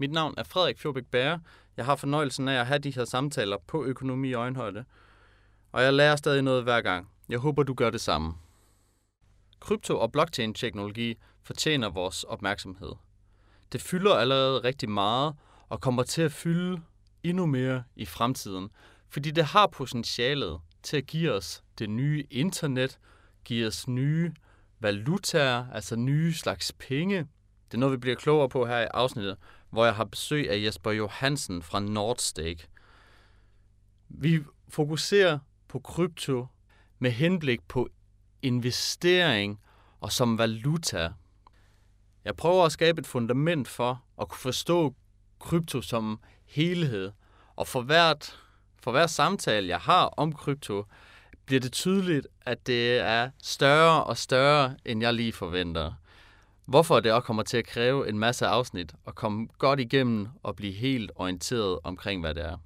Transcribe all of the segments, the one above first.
Mit navn er Frederik Fjordbæk Bære. Jeg har fornøjelsen af at have de her samtaler på økonomi i øjenhøjde. Og jeg lærer stadig noget hver gang. Jeg håber, du gør det samme. Krypto- og blockchain-teknologi fortjener vores opmærksomhed. Det fylder allerede rigtig meget og kommer til at fylde endnu mere i fremtiden, fordi det har potentialet til at give os det nye internet, give os nye valutaer, altså nye slags penge. Det er noget, vi bliver klogere på her i afsnittet, hvor jeg har besøg af Jesper Johansen fra Nordstake. Vi fokuserer på krypto med henblik på investering og som valuta. Jeg prøver at skabe et fundament for at kunne forstå krypto som helhed, og for hvert for hver samtale, jeg har om krypto, bliver det tydeligt, at det er større og større, end jeg lige forventer. Hvorfor det også kommer til at kræve en masse afsnit at komme godt igennem og blive helt orienteret omkring, hvad det er.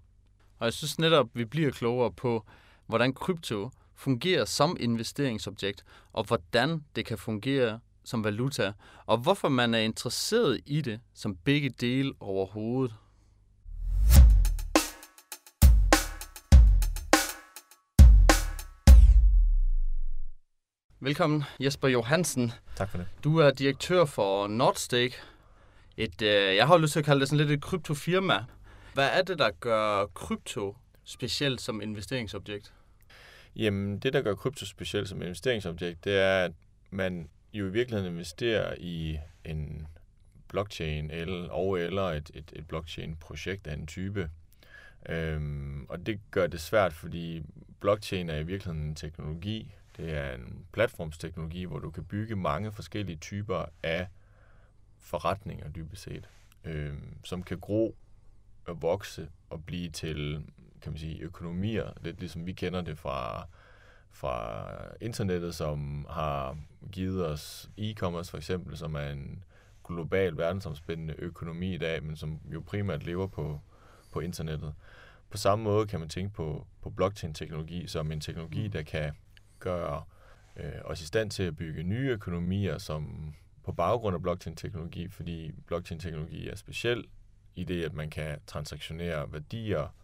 Og jeg synes netop, vi bliver klogere på, hvordan krypto fungerer som investeringsobjekt, og hvordan det kan fungere som valuta, og hvorfor man er interesseret i det som begge dele overhovedet. Velkommen, Jesper Johansen. Tak for det. Du er direktør for Nordstake. Et, øh, jeg har lyst til at kalde det sådan lidt et kryptofirma. Hvad er det, der gør krypto specielt som investeringsobjekt? Jamen, det, der gør krypto specielt som investeringsobjekt, det er, at man jo i virkeligheden investerer i en blockchain eller, og eller et, et, et blockchain-projekt af en type. Øhm, og det gør det svært, fordi blockchain er i virkeligheden en teknologi, det er en platformsteknologi, hvor du kan bygge mange forskellige typer af forretninger dybest set, øh, som kan gro og vokse og blive til kan man sige, økonomier, lidt ligesom vi kender det fra, fra internettet, som har givet os e-commerce for eksempel, som er en global verdensomspændende økonomi i dag, men som jo primært lever på, på internettet. På samme måde kan man tænke på, på blockchain-teknologi som en teknologi, mm. der kan gøre øh, os i stand til at bygge nye økonomier, som på baggrund af blockchain-teknologi, fordi blockchain-teknologi er speciel i det, at man kan transaktionere værdier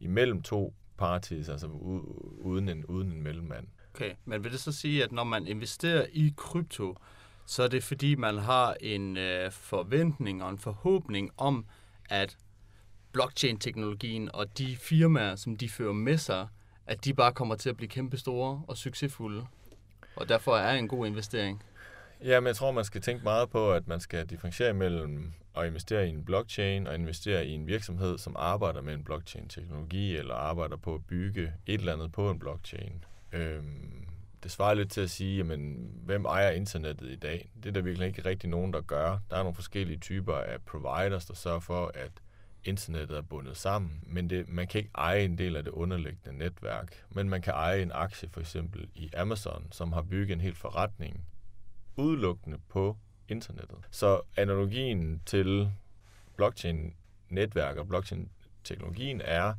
imellem to parties, altså uden en, uden en mellemmand. Okay, men vil det så sige, at når man investerer i krypto, så er det fordi, man har en øh, forventning og en forhåbning om, at blockchain-teknologien og de firmaer, som de fører med sig, at de bare kommer til at blive kæmpe store og succesfulde, og derfor er en god investering. Ja, men jeg tror, man skal tænke meget på, at man skal differentiere mellem at investere i en blockchain og investere i en virksomhed, som arbejder med en blockchain-teknologi eller arbejder på at bygge et eller andet på en blockchain. Øhm, det svarer lidt til at sige, jamen, hvem ejer internettet i dag? Det er der virkelig ikke rigtig nogen, der gør. Der er nogle forskellige typer af providers, der sørger for, at internettet er bundet sammen, men det, man kan ikke eje en del af det underliggende netværk. Men man kan eje en aktie for eksempel i Amazon, som har bygget en hel forretning udelukkende på internettet. Så analogien til blockchain-netværk og blockchain-teknologien er,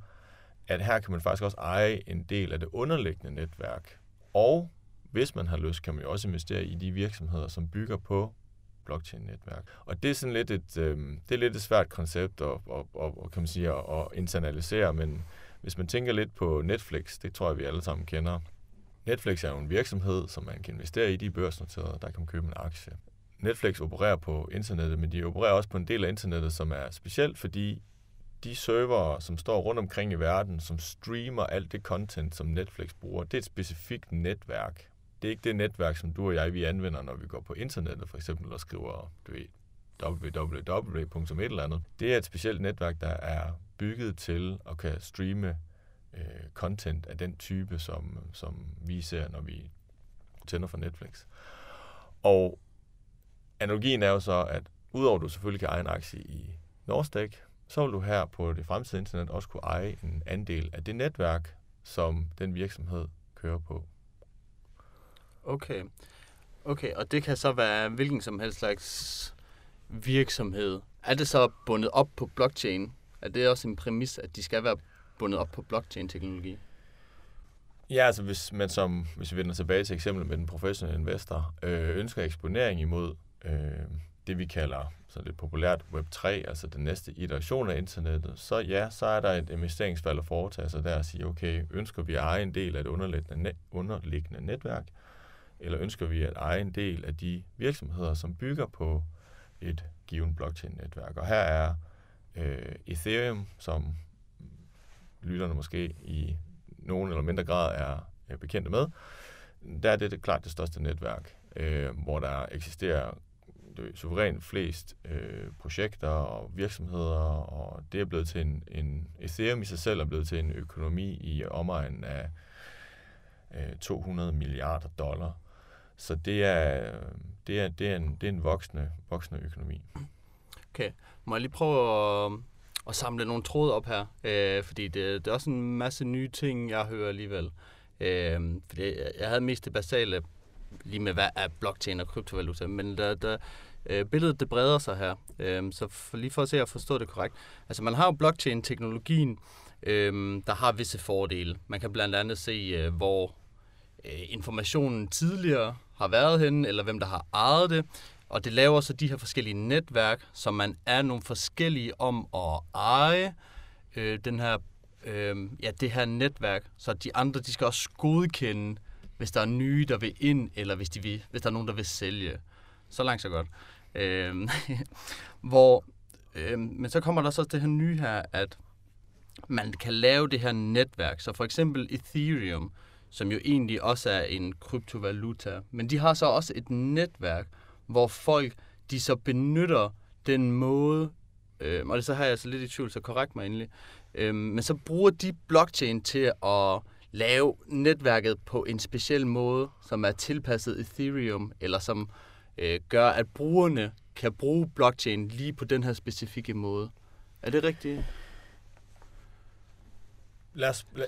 at her kan man faktisk også eje en del af det underliggende netværk. Og hvis man har lyst, kan man jo også investere i de virksomheder, som bygger på blockchain-netværk. Og det er sådan lidt et, øh, det er lidt et svært koncept at, at, at, at, kan man sige, at, at internalisere, men hvis man tænker lidt på Netflix, det tror jeg, vi alle sammen kender. Netflix er jo en virksomhed, som man kan investere i, de børsnoterede, der kan man købe en aktie. Netflix opererer på internettet, men de opererer også på en del af internettet, som er specielt, fordi de servere, som står rundt omkring i verden, som streamer alt det content, som Netflix bruger, det er et specifikt netværk, det er ikke det netværk, som du og jeg vi anvender, når vi går på internettet for eksempel og skriver du ved, www. eller andet. Det er et specielt netværk, der er bygget til at kan streame øh, content af den type, som, som vi ser, når vi tænder for Netflix. Og analogien er jo så, at udover at du selvfølgelig kan eje en aktie i Nordstek, så vil du her på det fremtidige internet også kunne eje en andel af det netværk, som den virksomhed kører på. Okay. Okay, og det kan så være hvilken som helst slags virksomhed. Er det så bundet op på blockchain? Er det også en præmis, at de skal være bundet op på blockchain-teknologi? Ja, altså hvis man som, hvis vi vender tilbage til eksemplet med den professionelle investor, øh, ønsker eksponering imod øh, det, vi kalder så lidt populært Web3, altså den næste iteration af internettet, så ja, så er der et investeringsvalg at foretage sig der og sige, okay, ønsker vi at eje en del af et underliggende, net, underliggende netværk, eller ønsker vi at eje en del af de virksomheder, som bygger på et givet blockchain-netværk. Og her er øh, Ethereum, som lytterne måske i nogen eller mindre grad er, er bekendte med, der er det, det klart det største netværk, øh, hvor der eksisterer suverænt flest øh, projekter og virksomheder, og det er blevet til en, en Ethereum i sig selv er blevet til en økonomi i omegnen af øh, 200 milliarder dollar. Så det er, det er, det er en, det er en voksende, voksende økonomi. Okay, må jeg lige prøve at, at samle nogle tråde op her, øh, fordi det, det er også en masse nye ting, jeg hører alligevel. Øh, fordi jeg havde mest det basale lige med, hvad er blockchain og kryptovaluta, men der, der, øh, billedet det breder sig her. Øh, så for, lige for at se at forstå det korrekt. Altså man har jo blockchain-teknologien, øh, der har visse fordele. Man kan blandt andet se, øh, hvor øh, informationen tidligere har været henne, eller hvem der har ejet det. Og det laver så de her forskellige netværk, som man er nogle forskellige om at eje øh, den her, øh, ja, det her netværk. Så de andre de skal også godkende, hvis der er nye, der vil ind, eller hvis, de vil, hvis der er nogen, der vil sælge. Så langt så godt. Øh, hvor, øh, men så kommer der så det her nye her, at man kan lave det her netværk. Så for eksempel Ethereum, som jo egentlig også er en kryptovaluta, men de har så også et netværk, hvor folk de så benytter den måde, øh, og det så har jeg så lidt i tvivl, så korrekt mig endelig, øh, men så bruger de blockchain til at lave netværket på en speciel måde, som er tilpasset Ethereum, eller som øh, gør, at brugerne kan bruge blockchain lige på den her specifikke måde. Er det rigtigt? Lad os, lad,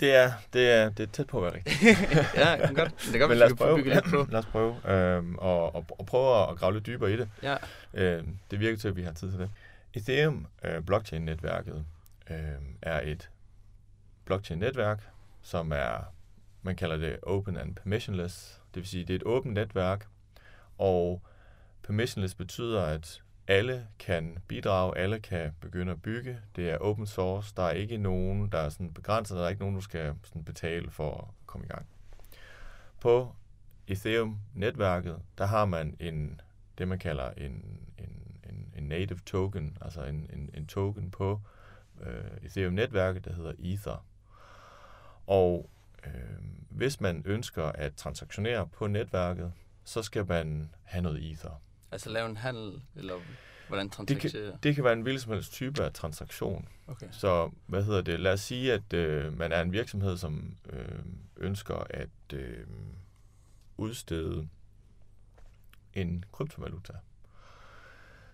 det, er, det, er, det er tæt på at være rigtigt. ja, godt. Det kan Men lad os prøve, lidt på. lad os prøve øhm, og, og, og prøve at grave lidt dybere i det. Ja. Øhm, det virker til, at vi har tid til det. Ethereum øh, blockchain-netværket øh, er et blockchain-netværk, som er, man kalder det open and permissionless. Det vil sige, det er et åbent netværk, og permissionless betyder, at alle kan bidrage, alle kan begynde at bygge. Det er open source. Der er ikke nogen, der er sådan begrænset. Der er ikke nogen, du skal sådan betale for at komme i gang. På Ethereum-netværket, der har man en, det, man kalder en, en, en, en native token, altså en, en, en token på øh, Ethereum-netværket, der hedder Ether. Og øh, hvis man ønsker at transaktionere på netværket, så skal man have noget Ether. Altså lave en handel, eller hvordan transaktionere? Det kan, det kan være en hvilken som helst type af transaktion. Okay. Så hvad hedder det? Lad os sige, at øh, man er en virksomhed, som øh, ønsker at øh, udstede en kryptovaluta.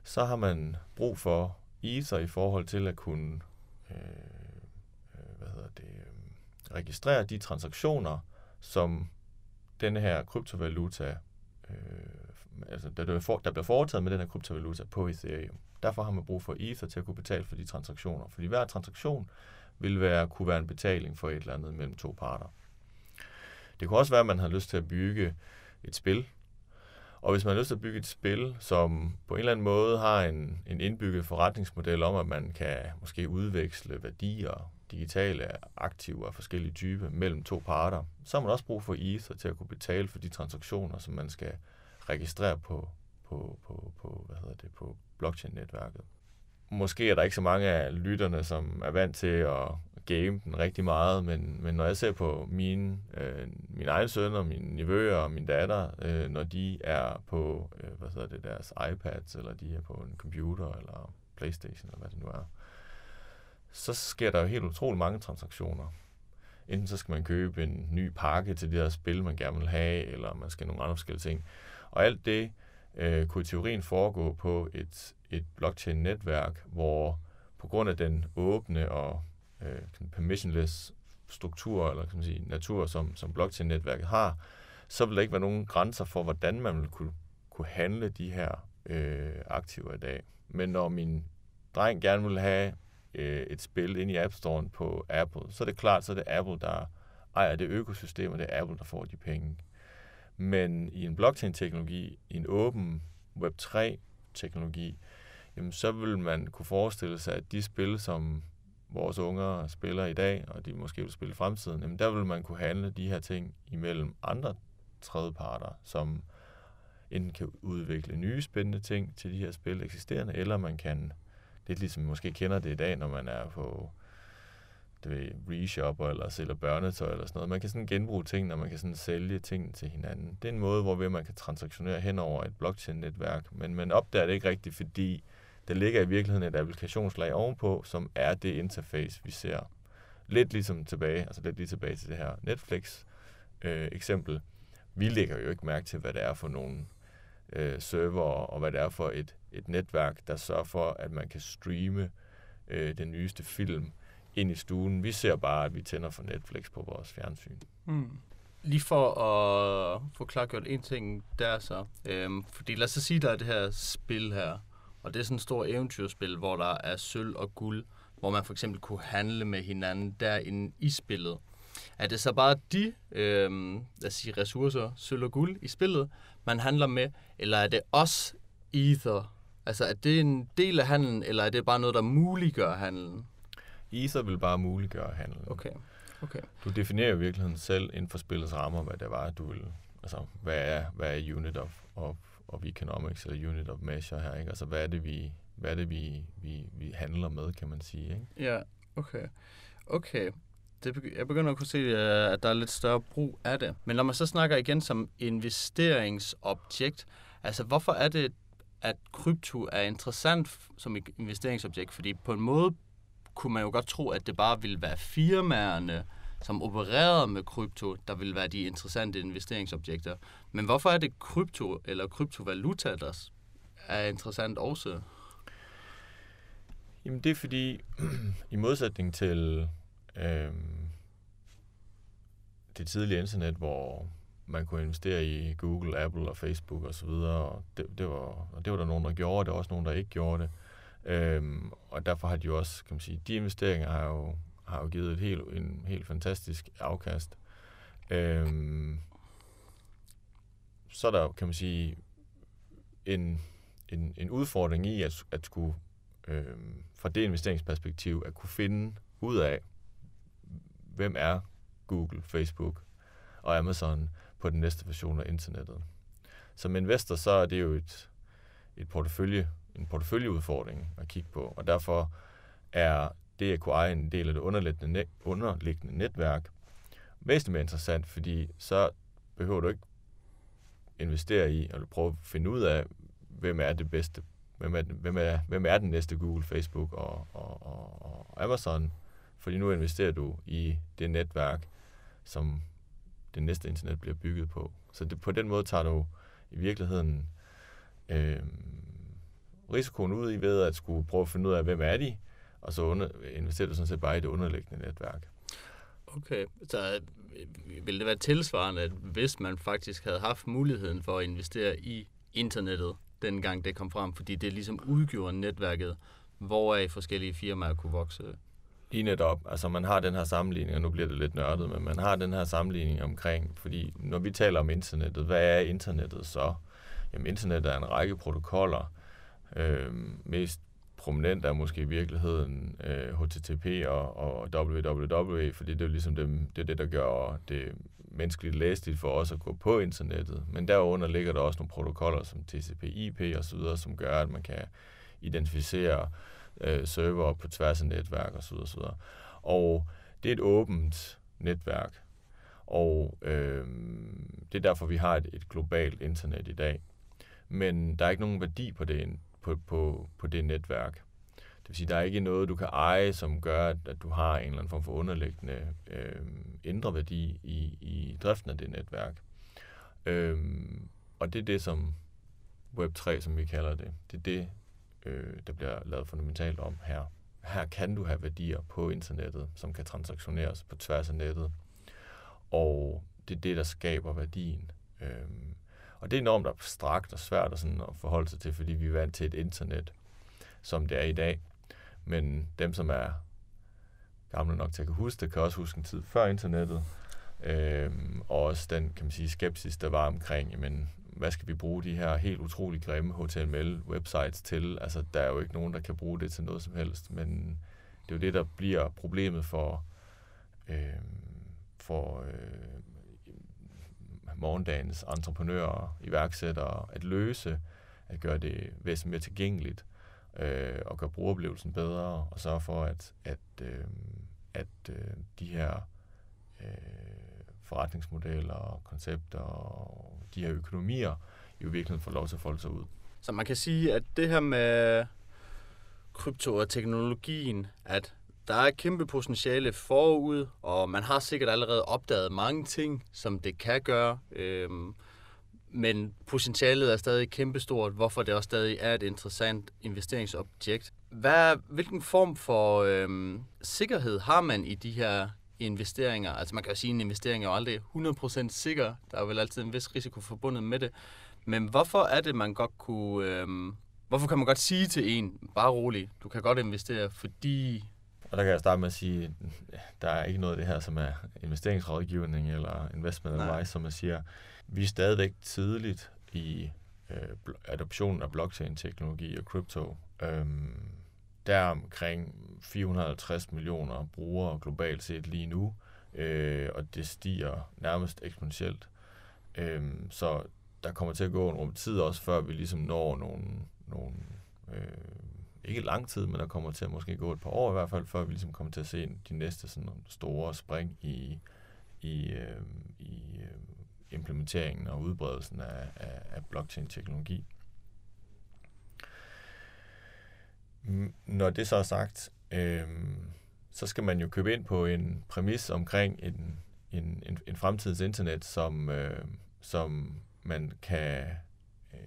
Så har man brug for Ether i forhold til at kunne øh, øh hvad hedder det, øh, registrere de transaktioner, som denne her kryptovaluta øh, altså, der, der, for, der bliver foretaget med den her kryptovaluta på Ethereum. Derfor har man brug for Ether til at kunne betale for de transaktioner. Fordi hver transaktion vil være, kunne være en betaling for et eller andet mellem to parter. Det kunne også være, at man har lyst til at bygge et spil. Og hvis man har lyst til at bygge et spil, som på en eller anden måde har en, en indbygget forretningsmodel om, at man kan måske udveksle værdier, digitale aktiver af forskellige typer mellem to parter, så har man også brug for Ether til at kunne betale for de transaktioner, som man skal registrere på, på, på, på, hvad hedder det, på blockchain-netværket. Måske er der ikke så mange af lytterne, som er vant til at game den rigtig meget, men, men når jeg ser på mine, øh, mine egne sønner, mine nevøer og min datter, øh, når de er på øh, hvad hedder det, deres iPads, eller de er på en computer, eller Playstation, eller hvad det nu er, så sker der jo helt utroligt mange transaktioner. Enten så skal man købe en ny pakke til det her spil, man gerne vil have, eller man skal nogle andre forskellige ting. Og alt det øh, kunne i teorien foregå på et, et blockchain-netværk, hvor på grund af den åbne og øh, permissionless struktur, eller kan man sige, natur, som, som blockchain-netværket har, så vil der ikke være nogen grænser for, hvordan man vil kunne, kunne handle de her øh, aktiver i dag. Men når min dreng gerne vil have øh, et spil ind i App Store på Apple, så er det klart, så er det Apple, der ejer det økosystem, og det er Apple, der får de penge. Men i en blockchain-teknologi, i en åben Web3 teknologi, jamen så vil man kunne forestille sig, at de spil, som vores unger spiller i dag, og de måske vil spille i fremtiden, jamen der vil man kunne handle de her ting imellem andre tredjeparter, som enten kan udvikle nye spændende ting til de her spil eksisterende, eller man kan, lidt ligesom måske kender det i dag, når man er på det ved, reshopper eller sælger børnetøj eller sådan noget. Man kan sådan genbruge ting, når man kan sådan sælge ting til hinanden. Det er en måde, hvor man kan transaktionere hen over et blockchain-netværk, men man opdager det ikke rigtigt, fordi der ligger i virkeligheden et applikationslag ovenpå, som er det interface, vi ser. Lidt ligesom tilbage, altså lidt lige tilbage til det her Netflix øh, eksempel. Vi lægger jo ikke mærke til, hvad det er for nogle øh, server og hvad det er for et, et netværk, der sørger for, at man kan streame øh, den nyeste film ind i stuen. Vi ser bare, at vi tænder for Netflix på vores fjernsyn. Mm. Lige for at få klargjort en ting der så. Øhm, fordi lad os så sige, der er det her spil her, og det er sådan et stort eventyrspil, hvor der er sølv og guld, hvor man for eksempel kunne handle med hinanden derinde i spillet. Er det så bare de øhm, lad os sige, ressourcer, sølv og guld i spillet, man handler med, eller er det også Ether? Altså er det en del af handlen, eller er det bare noget, der muliggør handlen? Ether vil bare muliggøre handlen. Okay. okay. Du definerer i virkeligheden selv inden for spillets rammer, hvad det var, du vil... Altså, hvad er, hvad er unit of, of, of economics, eller unit of measure her, ikke? Altså, hvad er det, vi, hvad er det, vi, vi, vi handler med, kan man sige, ikke? Ja, okay. Okay. Det, jeg begynder at kunne se, øh, at der er lidt større brug af det. Men når man så snakker igen som investeringsobjekt, altså hvorfor er det, at krypto er interessant som investeringsobjekt? Fordi på en måde kunne man jo godt tro, at det bare ville være firmaerne, som opererede med krypto, der vil være de interessante investeringsobjekter. Men hvorfor er det krypto eller kryptovaluta, der er interessant også? Jamen det er fordi, i modsætning til øh, det tidlige internet, hvor man kunne investere i Google, Apple og Facebook osv., og, og det, det, var, og det var der nogen, der gjorde, det var også nogen, der ikke gjorde det. Øhm, og derfor har de jo også, kan man sige, de investeringer har jo, har jo givet et helt, en helt fantastisk afkast. Øhm, så er der, kan man sige, en, en, en udfordring i at, at skulle, øhm, fra det investeringsperspektiv, at kunne finde ud af, hvem er Google, Facebook og Amazon på den næste version af internettet. Som investor, så er det jo et, et portefølje en porteføljeudfordring at kigge på, og derfor er det at kunne eje en del af det underliggende, net, underliggende netværk væsentligt mere interessant, fordi så behøver du ikke investere i, og prøve at finde ud af, hvem er det bedste, hvem er, hvem er, hvem er den næste Google, Facebook og, og, og, og Amazon, fordi nu investerer du i det netværk, som det næste internet bliver bygget på. Så det, på den måde tager du i virkeligheden øh, risikoen ud i ved at skulle prøve at finde ud af, hvem er de, og så under, investerer du sådan set bare i det underliggende netværk. Okay, så øh, vil det være tilsvarende, at hvis man faktisk havde haft muligheden for at investere i internettet, dengang det kom frem, fordi det ligesom udgjorde netværket, hvoraf forskellige firmaer kunne vokse? Lige netop. Altså man har den her sammenligning, og nu bliver det lidt nørdet, men man har den her sammenligning omkring, fordi når vi taler om internettet, hvad er internettet så? Jamen internettet er en række protokoller, Øh, mest prominent er måske i virkeligheden øh, HTTP og, og www, fordi det er ligesom dem, det, er det, der gør det menneskeligt læstigt for os at gå på internettet. Men derunder ligger der også nogle protokoller som TCP/IP og så videre, som gør, at man kan identificere øh, server på tværs af netværk og så videre, og. Og det er et åbent netværk, og øh, det er derfor, vi har et, et globalt internet i dag. Men der er ikke nogen værdi på det på, på, på det netværk. Det vil sige, der er ikke noget, du kan eje, som gør, at, at du har en eller anden form for underliggende øh, indre værdi i, i driften af det netværk. Øh, og det er det, som Web3, som vi kalder det, det er det, øh, der bliver lavet fundamentalt om her. Her kan du have værdier på internettet, som kan transaktioneres på tværs af nettet. Og det er det, der skaber værdien. Øh, og det er enormt abstrakt og svært at, sådan at forholde sig til, fordi vi er vant til et internet, som det er i dag. Men dem, som er gamle nok til at kunne huske det, kan også huske en tid før internettet. Øhm, og også den, kan man sige, skepsis, der var omkring, jamen, hvad skal vi bruge de her helt utrolig grimme HTML-websites til? Altså, der er jo ikke nogen, der kan bruge det til noget som helst, men det er jo det, der bliver problemet for, øh, for øh, morgendagens entreprenører, iværksættere, at løse, at gøre det væsentligt mere tilgængeligt, øh, og gøre brugeroplevelsen bedre, og sørge for, at, at, øh, at øh, de her øh, forretningsmodeller og koncepter og de her økonomier i virkeligheden får lov til at folde sig ud. Så man kan sige, at det her med krypto og teknologien, at der er et kæmpe potentiale forud, og man har sikkert allerede opdaget mange ting, som det kan gøre. Øhm, men potentialet er stadig kæmpestort, hvorfor det også stadig er et interessant investeringsobjekt. Hvad, hvilken form for øhm, sikkerhed har man i de her investeringer? Altså man kan jo sige, at en investering er jo aldrig 100% sikker. Der er vel altid en vis risiko forbundet med det. Men hvorfor er det, man godt kunne... Øhm, hvorfor kan man godt sige til en, bare rolig, du kan godt investere, fordi... Og der kan jeg starte med at sige, der er ikke noget af det her, som er investeringsrådgivning eller investment Nej. advice, som man siger, vi er stadigvæk tidligt i øh, adoptionen af blockchain-teknologi og krypto. Øhm, der er omkring 450 millioner brugere globalt set lige nu, øh, og det stiger nærmest eksponentielt. Øhm, så der kommer til at gå en rum tid også, før vi ligesom når nogle, nogle øh, ikke lang tid, men der kommer til at måske gå et par år i hvert fald, før vi ligesom kommer til at se de næste sådan store spring i, i, øh, i øh, implementeringen og udbredelsen af, af, af blockchain-teknologi. Når det så er sagt, øh, så skal man jo købe ind på en præmis omkring en, en, en, en fremtidens internet, som, øh, som man kan øh,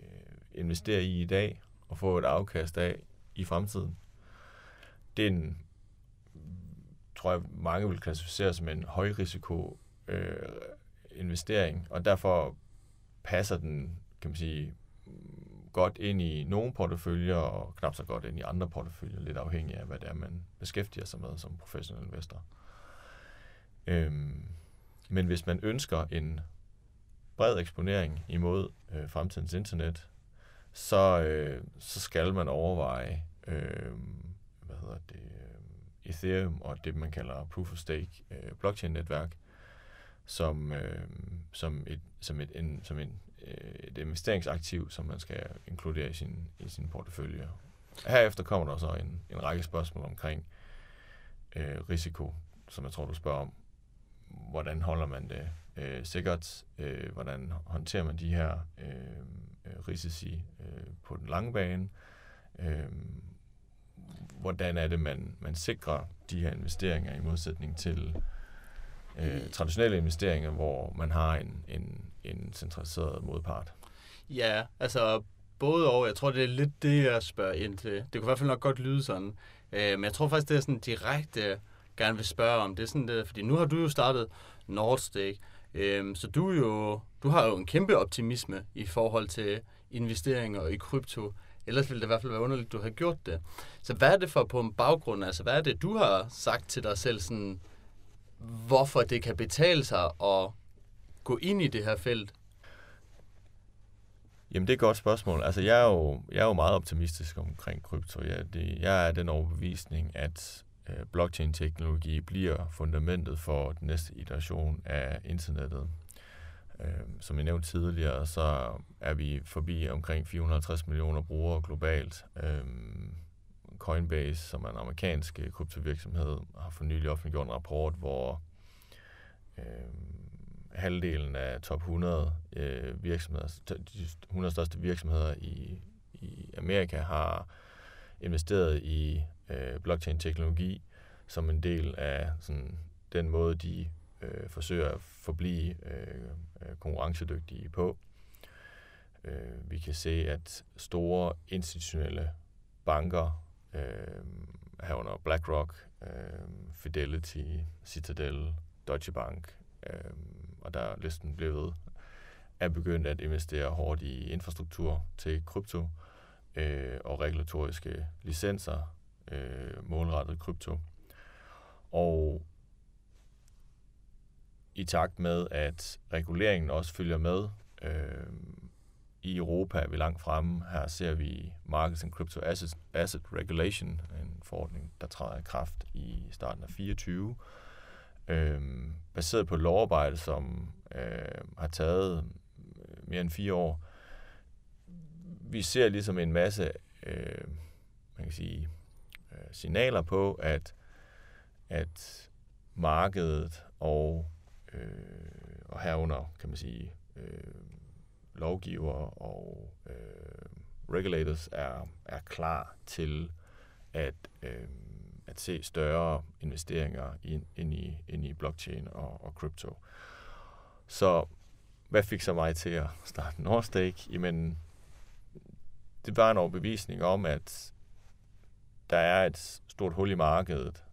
investere i i dag og få et afkast af i fremtiden. Det er en, tror jeg, mange vil klassificere som en højrisiko øh, investering, og derfor passer den, kan man sige, godt ind i nogle porteføljer, og knap så godt ind i andre porteføljer, lidt afhængig af, hvad det er, man beskæftiger sig med som professionel investor. Øhm, men hvis man ønsker en bred eksponering imod øh, fremtidens internet, så, øh, så skal man overveje, øh, hvad hedder det, øh, Ethereum og det, man kalder Proof of Stake øh, blockchain-netværk, som, øh, som, et, som, et, en, som en, øh, et investeringsaktiv, som man skal inkludere i sin, i sin portefølje. Herefter kommer der så en, en række spørgsmål omkring øh, risiko, som jeg tror, du spørger om. Hvordan holder man det øh, sikkert? Øh, hvordan håndterer man de her øh, øh risici øh, på den lange bane? Øh, hvordan er det, man, man sikrer de her investeringer i modsætning til øh, traditionelle investeringer, hvor man har en, en, en centraliseret modpart? Ja, altså både og. Jeg tror, det er lidt det, jeg spørger ind til. Det kunne i hvert fald nok godt lyde sådan. Øh, men jeg tror faktisk, det er sådan direkte, gerne vil spørge om. Det er sådan det, fordi nu har du jo startet Nordstik, Øhm, så du, jo, du har jo en kæmpe optimisme i forhold til investeringer i krypto. Ellers ville det i hvert fald være underligt, at du har gjort det. Så hvad er det for på en baggrund? Altså, hvad er det, du har sagt til dig selv, sådan, hvorfor det kan betale sig at gå ind i det her felt? Jamen, det er et godt spørgsmål. Altså, jeg er jo, jeg er jo meget optimistisk omkring krypto. Jeg, det, jeg er den overbevisning, at Øh, blockchain-teknologi bliver fundamentet for den næste iteration af internettet. Øh, som jeg nævnte tidligere, så er vi forbi omkring 450 millioner brugere globalt. Øh, Coinbase, som er en amerikansk kryptovirksomhed, har for nylig offentliggjort en rapport, hvor øh, halvdelen af top 100 øh, virksomheder, de 100 største virksomheder i, i Amerika har investeret i øh, blockchain-teknologi som en del af sådan, den måde, de øh, forsøger at forblive øh, øh, konkurrencedygtige på. Øh, vi kan se, at store institutionelle banker øh, herunder BlackRock, øh, Fidelity, Citadel, Deutsche Bank, øh, og der listen listen ved, er begyndt at investere hårdt i infrastruktur til krypto øh, øh, og regulatoriske licenser øh, målrettet krypto. Og i takt med, at reguleringen også følger med, øh, i Europa er vi langt fremme. Her ser vi Markets and Crypto Asset, Asset Regulation, en forordning, der træder i kraft i starten af 24, øhm, baseret på lovarbejde, som øh, har taget øh, mere end fire år. Vi ser ligesom en masse øh, man kan sige, øh, signaler på, at, at markedet og, øh, og herunder, kan man sige, øh, lovgiver og øh, regulators er, er klar til at, øh, at se større investeringer ind, ind, i, ind i blockchain og, og crypto. Så hvad fik så mig til at starte Nordstake? Jamen, det var en overbevisning om, at der er et stort hul i markedet,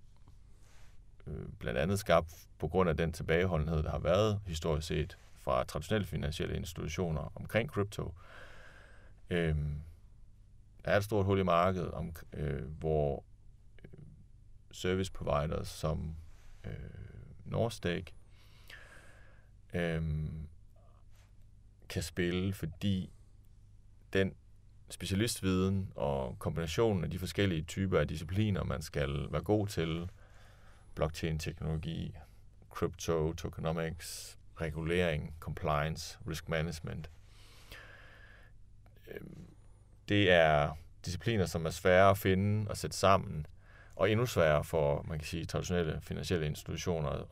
øh, blandt andet skabt på grund af den tilbageholdenhed, der har været historisk set fra traditionelle finansielle institutioner omkring krypto. Øh, der er et stort hul i markedet, om, øh, hvor øh, service providers som øh, Norstake øh, kan spille, fordi den specialistviden og kombinationen af de forskellige typer af discipliner, man skal være god til, blockchain-teknologi, crypto, tokenomics, regulering, compliance, risk management. Øhm, det er discipliner, som er svære at finde og sætte sammen, og endnu sværere for, man kan sige, traditionelle finansielle institutioner at,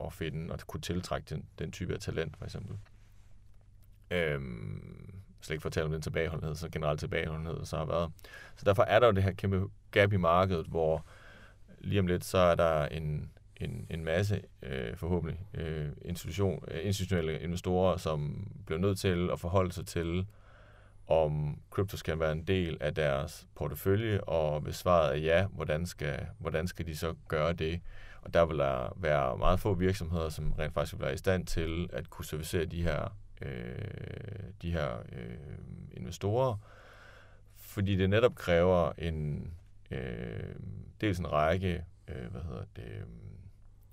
at, at finde og kunne tiltrække den, den type af talent, for eksempel. Øhm, slet ikke fortælle om den tilbageholdenhed, så generelt tilbageholdenhed, så har været. Så derfor er der jo det her kæmpe gap i markedet, hvor lige om lidt, så er der en, en, en masse øh, forhåbentlig øh, institution, øh, institutionelle investorer, som bliver nødt til at forholde sig til, om krypto skal være en del af deres portefølje, og hvis svaret er ja, hvordan skal, hvordan skal de så gøre det? Og der vil der være meget få virksomheder, som rent faktisk vil være i stand til at kunne servicere de her øh, de her øh, investorer, fordi det netop kræver en øh, dels en række øh, hvad hedder det,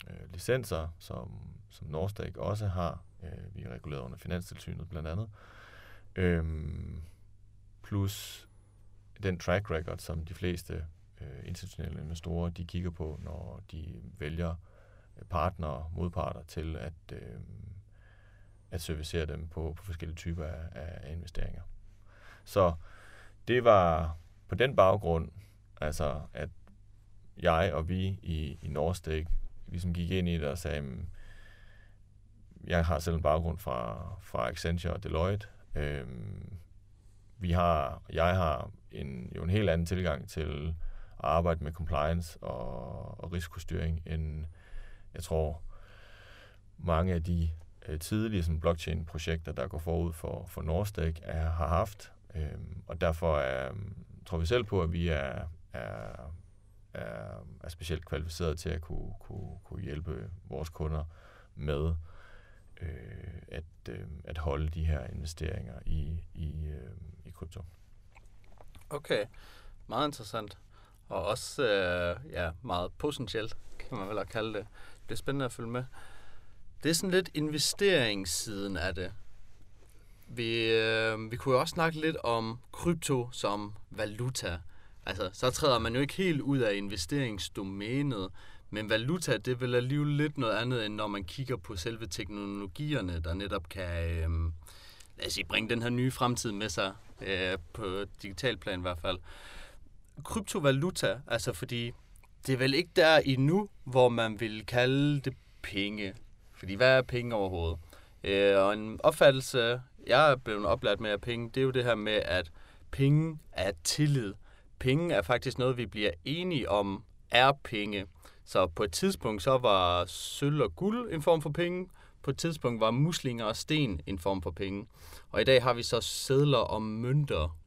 øh, licenser, som, som Norstak også har. Øh, vi er reguleret under Finanstilsynet blandt andet. Øh, plus den track record, som de fleste øh, internationale investorer de kigger på, når de vælger øh, partnere, modparter til at, øh, at servicere dem på, på forskellige typer af, af investeringer. Så det var på den baggrund, altså at jeg og vi i, i Norstake ligesom gik ind i det og sagde, jeg har selv en baggrund fra, fra Accenture og Deloitte. Øhm, vi har, jeg har en, jo en helt anden tilgang til at arbejde med compliance og, og risikostyring, end jeg tror mange af de øh, tidlige sådan, blockchain-projekter, der går forud for, for Nordstek, er, har haft. Øhm, og derfor er, øhm, tror vi selv på, at vi er, er, er, er specielt kvalificeret til at kunne, kunne, kunne hjælpe vores kunder med øh, at, øh, at holde de her investeringer i, i, øh, i krypto. Okay, meget interessant. Og også øh, ja, meget potentielt, kan man vel kalde det. Det er spændende at følge med. Det er sådan lidt investeringssiden af det. Vi, øh, vi kunne jo også snakke lidt om krypto som valuta. Altså, så træder man jo ikke helt ud af investeringsdomænet, men valuta, det vil alligevel lidt noget andet, end når man kigger på selve teknologierne, der netop kan øh, lad os sige, bringe den her nye fremtid med sig, øh, på digital plan i hvert fald. Kryptovaluta, altså fordi det er vel ikke der endnu, hvor man vil kalde det penge. Fordi hvad er penge overhovedet? Øh, og en opfattelse, jeg er blevet oplært med af penge, det er jo det her med, at penge er tillid. Penge er faktisk noget, vi bliver enige om, er penge. Så på et tidspunkt, så var sølv og guld en form for penge. På et tidspunkt var muslinger og sten en form for penge. Og i dag har vi så sædler og mønter.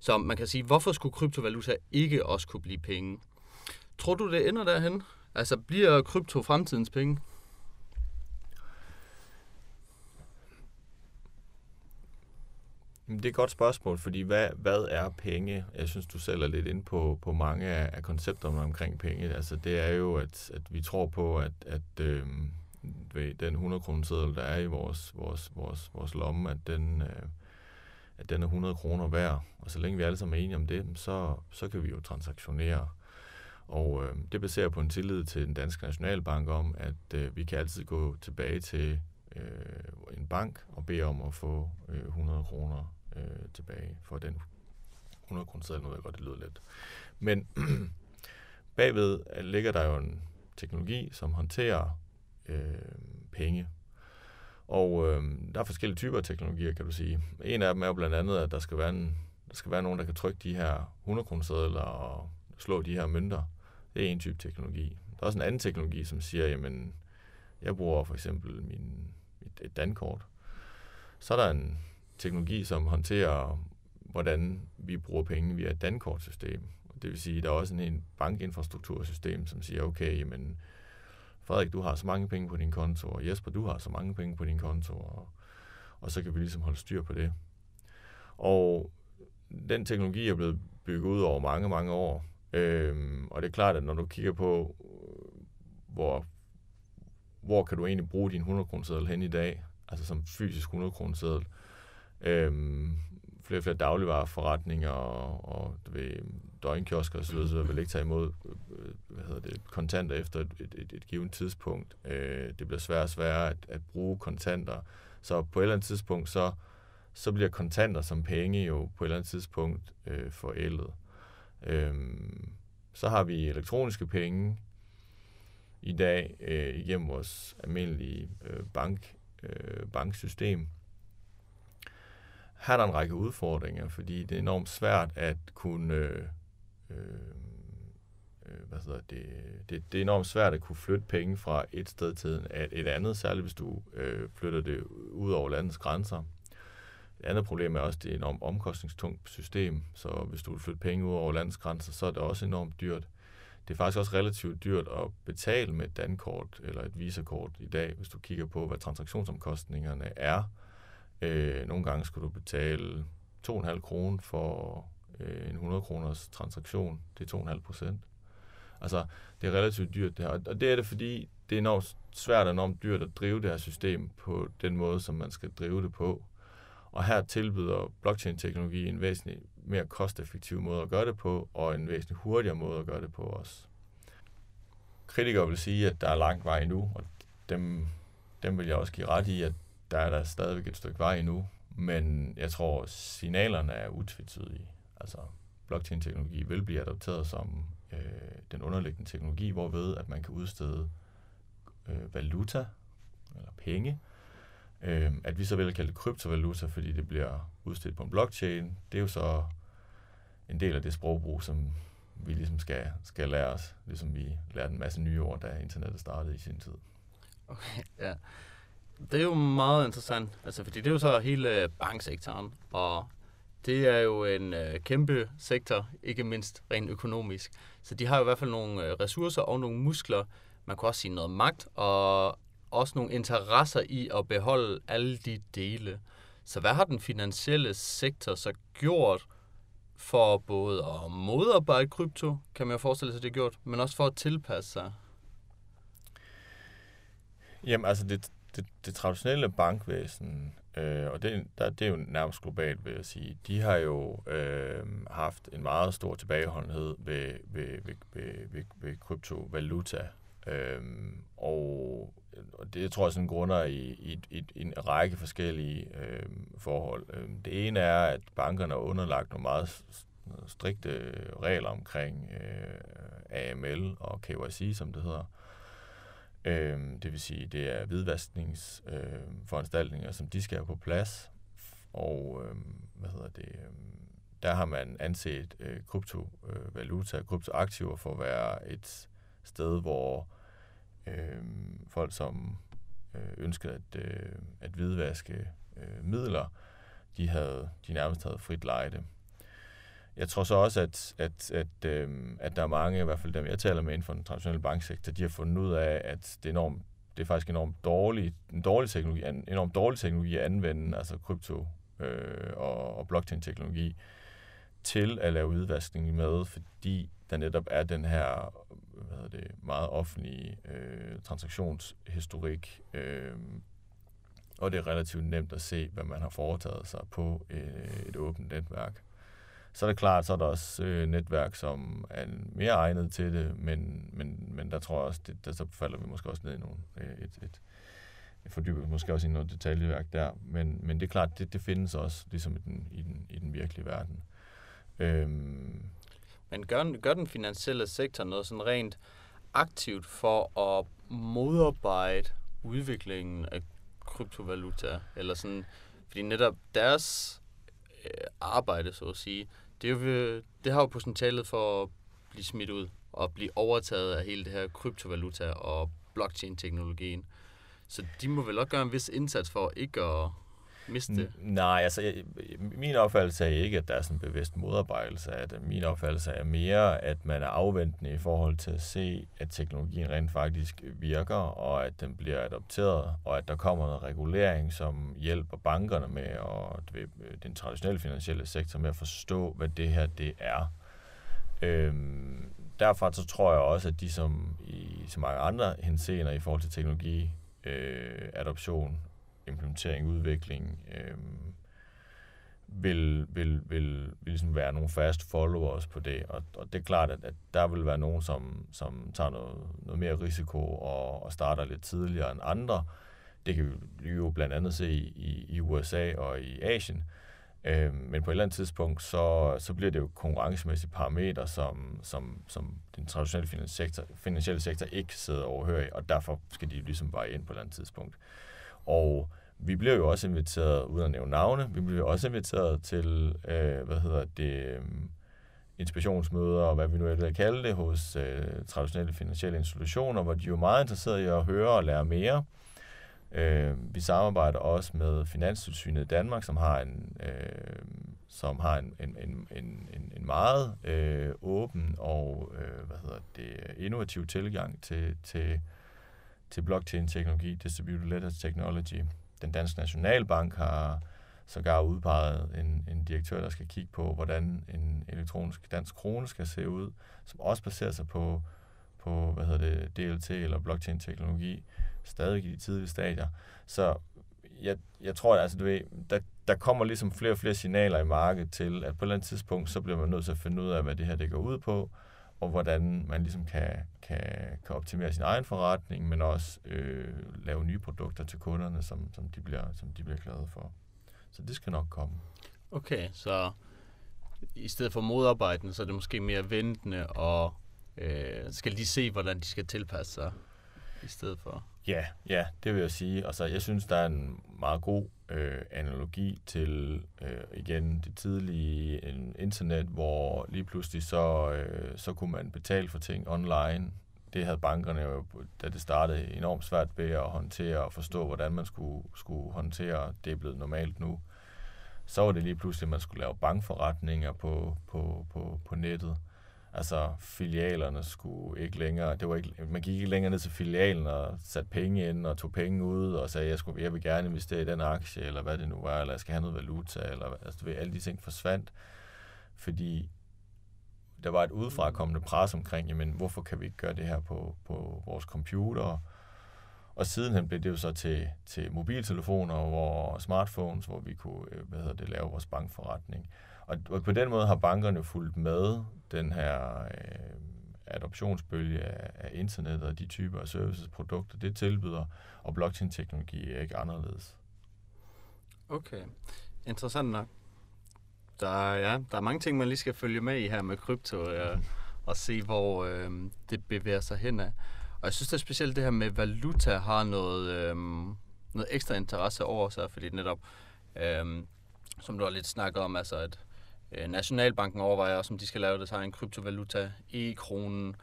Så man kan sige, hvorfor skulle kryptovaluta ikke også kunne blive penge? Tror du, det ender derhen? Altså, bliver krypto fremtidens penge? Det er et godt spørgsmål, fordi hvad, hvad er penge? Jeg synes, du selv er lidt inde på, på mange af, af koncepterne omkring penge. Altså, det er jo, at, at vi tror på, at, at øh, den 100 kroner seddel, der er i vores, vores, vores, vores lomme, at den, øh, at den er 100 kroner værd, og så længe vi alle sammen er enige om det, så, så kan vi jo transaktionere. Og øh, det baserer på en tillid til den danske nationalbank om, at øh, vi kan altid gå tilbage til øh, en bank og bede om at få øh, 100 kroner øh, tilbage for den 100 kroner seddel. Nu ved jeg godt, det lyder lidt. Men bagved øh, ligger der jo en teknologi, som håndterer øh, penge. Og øh, der er forskellige typer af teknologier, kan du sige. En af dem er jo blandt andet, at der skal være, en, der skal være nogen, der kan trykke de her 100 kroner sedler og slå de her mønter. Det er en type teknologi. Der er også en anden teknologi, som siger, jamen, jeg bruger for eksempel min, et, et dankort. Så er der en teknologi, som håndterer, hvordan vi bruger penge via et dankortsystem. Det vil sige, at der er også en, bankinfrastruktursystem, som siger, okay, jamen, Frederik, du har så mange penge på din konto, og Jesper, du har så mange penge på din konto, og, og så kan vi ligesom holde styr på det. Og den teknologi er blevet bygget ud over mange, mange år. Øhm, og det er klart, at når du kigger på, hvor, hvor kan du egentlig bruge din 100 kroner hen i dag, altså som fysisk 100 kroner seddel, øhm, flere og flere dagligvareforretninger og, og du ved, døgnkiosker osv., så vil ikke tage imod øh, hvad hedder det, kontanter efter et, et, et, et givet tidspunkt. Øh, det bliver sværere og sværere at, at bruge kontanter. Så på et eller andet tidspunkt, så, så bliver kontanter som penge jo på et eller andet tidspunkt øh, forældet. Øh, så har vi elektroniske penge i dag øh, igennem vores almindelige øh, bank, øh, banksystem her er der en række udfordringer, fordi det er enormt svært at kunne... Øh, øh, øh, hvad hedder det, det, det er enormt svært at kunne flytte penge fra et sted til et andet, særligt hvis du øh, flytter det ud over landets grænser. Et andet problem er også, at det er et enormt omkostningstungt system, så hvis du vil flytte penge ud over landets grænser, så er det også enormt dyrt. Det er faktisk også relativt dyrt at betale med et dankort eller et visakort i dag, hvis du kigger på, hvad transaktionsomkostningerne er Øh, Øh, nogle gange skulle du betale 2,5 kroner for øh, en 100 kroners transaktion. Det er 2,5 procent. Altså, det er relativt dyrt det her. Og det er det, fordi det er enormt svært og enormt dyrt at drive det her system på den måde, som man skal drive det på. Og her tilbyder blockchain-teknologi en væsentlig mere kosteffektiv måde at gøre det på, og en væsentlig hurtigere måde at gøre det på også. Kritikere vil sige, at der er langt vej endnu, og dem, dem vil jeg også give ret i, at der er der stadigvæk et stykke vej endnu, men jeg tror, signalerne er utvetydige. Altså, blockchain-teknologi vil blive adopteret som øh, den underliggende teknologi, hvorved at man kan udstede øh, valuta, eller penge. Øh, at vi så vil kalde det kryptovaluta, fordi det bliver udstedt på en blockchain, det er jo så en del af det sprogbrug, som vi ligesom skal, skal lære os, ligesom vi lærte en masse nye ord, da internettet startede i sin tid. Okay, ja. Det er jo meget interessant, altså fordi det er jo så hele banksektoren, og det er jo en øh, kæmpe sektor, ikke mindst rent økonomisk. Så de har jo i hvert fald nogle øh, ressourcer og nogle muskler, man kan også sige noget magt, og også nogle interesser i at beholde alle de dele. Så hvad har den finansielle sektor så gjort for både at modarbejde krypto, kan man jo forestille sig, det er gjort, men også for at tilpasse sig? Jamen altså, det, det, det traditionelle bankvæsen, øh, og det, der, det er jo nærmest globalt, vil jeg sige, de har jo øh, haft en meget stor tilbageholdenhed ved, ved, ved, ved, ved, ved kryptovaluta. Øh, og, og det tror jeg sådan grunder i, i, i, i en række forskellige øh, forhold. Øh, det ene er, at bankerne er underlagt nogle meget strikte regler omkring øh, AML og KYC, som det hedder. Øh, det vil sige, det er hvidvaskningsforanstaltninger, øhm, øh, som de skal have på plads. Og øh, hvad hedder det, øh, der har man anset øh, kryptovaluta, kryptoaktiver for at være et sted, hvor øh, folk, som øh, ønskede at, øh, at hvidvaske øh, midler, de, havde, de nærmest havde frit lejde. Jeg tror så også, at, at, at, øh, at der er mange, i hvert fald dem jeg taler med inden for den traditionelle banksektor, de har fundet ud af, at det er, enormt, det er faktisk enormt dårlig, en dårlig teknologi, en enormt dårlig teknologi at anvende, altså krypto øh, og, og blockchain-teknologi, til at lave udvaskning med, fordi der netop er den her hvad det, meget offentlige øh, transaktionshistorik, øh, og det er relativt nemt at se, hvad man har foretaget sig på øh, et åbent netværk. Så er det klart, så er der også øh, netværk, som er mere egnet til det, men, men, men der tror jeg også, det, der, så falder vi måske også ned i nogle, øh, et, et, et fordyber måske også i noget detaljeværk der, men, men det er klart, det, det findes også ligesom i den, i den, i den virkelige verden. Øhm, men gør, gør den finansielle sektor noget sådan rent aktivt for at modarbejde udviklingen af kryptovaluta? Eller sådan, fordi netop deres øh, arbejde, så at sige, det, er jo, det har jo potentialet for at blive smidt ud og blive overtaget af hele det her kryptovaluta og blockchain-teknologien. Så de må vel også gøre en vis indsats for ikke at miste det? Nej, altså jeg, min opfattelse er ikke, at der er sådan en bevidst modarbejdelse af det. Min opfattelse er mere, at man er afventende i forhold til at se, at teknologien rent faktisk virker, og at den bliver adopteret, og at der kommer noget regulering, som hjælper bankerne med, og den traditionelle finansielle sektor med at forstå, hvad det her det er. Øhm, derfor så tror jeg også, at de som i så mange andre henseender i forhold til teknologi, øh, adoption implementering, udvikling, øh, vil, vil, vil, vil ligesom være nogle fast followers på det. Og, og det er klart, at, at der vil være nogen, som, som tager noget, noget mere risiko og, og starter lidt tidligere end andre. Det kan vi jo blandt andet se i, i, i USA og i Asien. Øh, men på et eller andet tidspunkt, så, så bliver det jo konkurrencemæssige parametre, som, som, som den traditionelle finansielle sektor, finansielle sektor ikke sidder overhørig, og derfor skal de ligesom bare ind på et eller andet tidspunkt. Og vi bliver jo også inviteret, uden at nævne navne, vi bliver også inviteret til, øh, hvad hedder det, øh, inspirationsmøder, og hvad vi nu ellers kalde det, hos øh, traditionelle finansielle institutioner, hvor de er jo meget interesserede i at høre og lære mere. Øh, vi samarbejder også med Finanstilsynet i Danmark, som har en, øh, som har en, en, en, en, en meget øh, åben og øh, hvad hedder det, innovativ tilgang til, til, til blockchain-teknologi, distributed ledger technology, den danske nationalbank har sågar udpeget en, en direktør, der skal kigge på, hvordan en elektronisk dansk krone skal se ud, som også baserer sig på, på hvad hedder det, DLT eller blockchain-teknologi, stadig i de tidlige stadier. Så jeg, jeg tror, at altså, du ved, der, der kommer ligesom flere og flere signaler i markedet til, at på et eller andet tidspunkt, så bliver man nødt til at finde ud af, hvad det her det går ud på, og hvordan man ligesom kan, kan, kan optimere sin egen forretning, men også øh, lave nye produkter til kunderne, som, som, de bliver, som de bliver glade for. Så det skal nok komme. Okay, så i stedet for modarbejden, så er det måske mere ventende, og øh, skal de se, hvordan de skal tilpasse sig i stedet for? Ja, ja, det vil jeg sige. Og så jeg synes, der er en meget god øh, analogi til øh, igen det tidlige internet, hvor lige pludselig så, øh, så kunne man betale for ting online. Det havde bankerne jo, da det startede, enormt svært ved at håndtere og forstå, hvordan man skulle, skulle håndtere. Det er blevet normalt nu. Så var det lige pludselig, at man skulle lave bankforretninger på, på, på, på nettet altså filialerne skulle ikke længere, det var ikke, man gik ikke længere ned til filialen og satte penge ind og tog penge ud og sagde, jeg, skulle, jeg vil gerne investere i den aktie, eller hvad det nu var, eller jeg skal have noget valuta, eller altså, ved, alle de ting forsvandt, fordi der var et udefrakommende pres omkring, jamen, hvorfor kan vi ikke gøre det her på, på vores computer? Og sidenhen blev det jo så til, til mobiltelefoner og smartphones, hvor vi kunne øh, hvad hedder det, lave vores bankforretning. Og, og på den måde har bankerne fulgt med den her øh, adoptionsbølge af, af internet og de typer af services, produkter, det tilbyder, og blockchain-teknologi er ikke anderledes. Okay, interessant nok. Der, ja, der er mange ting, man lige skal følge med i her med krypto, ja, og se, hvor øh, det bevæger sig hen af. Og jeg synes, det er specielt det her med valuta har noget, øh, noget ekstra interesse over sig, fordi netop, øh, som du har lidt snakket om, altså at Øh, Nationalbanken overvejer også, om de skal lave det sig en kryptovaluta, e-kronen.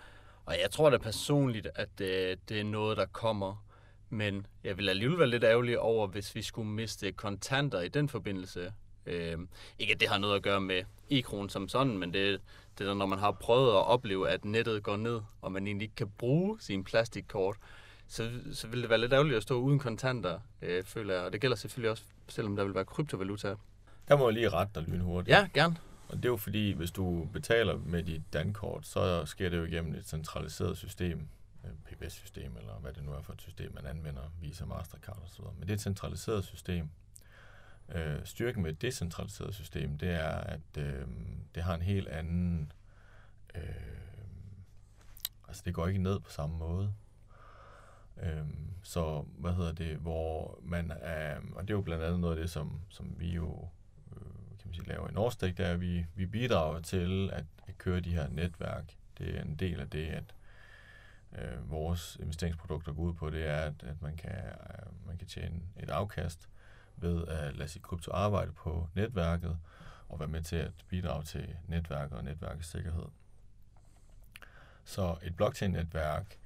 Og jeg tror da personligt, at det, det er noget, der kommer. Men jeg vil alligevel være lidt ærgerlig over, hvis vi skulle miste kontanter i den forbindelse. Øh, ikke at det har noget at gøre med e-kronen som sådan, men det, det er når man har prøvet at opleve, at nettet går ned, og man egentlig ikke kan bruge sin plastikkort, så, så vil det være lidt ærgerligt at stå uden kontanter, øh, føler jeg. Og det gælder selvfølgelig også, selvom der vil være kryptovaluta. Der må jeg lige rette dig lynhurtigt. Ja, gerne. Og det er jo fordi, hvis du betaler med dit dankort, så sker det jo igennem et centraliseret system. øh, PBS-system, eller hvad det nu er for et system, man anvender, Visa, Mastercard osv. Men det er et centraliseret system. Øh, styrken med et decentraliseret system, det er, at øh, det har en helt anden... Øh, altså, det går ikke ned på samme måde. Øh, så, hvad hedder det, hvor man er... Og det er jo blandt andet noget af det, som, som vi jo vi laver i Norstek, det er, at vi, vi bidrager til at, at køre de her netværk. Det er en del af det, at øh, vores investeringsprodukter går ud på, det er, at, at man, kan, øh, man kan tjene et afkast ved at lade sit krypto arbejde på netværket og være med til at bidrage til netværket og netværkets sikkerhed. Så et blockchain-netværk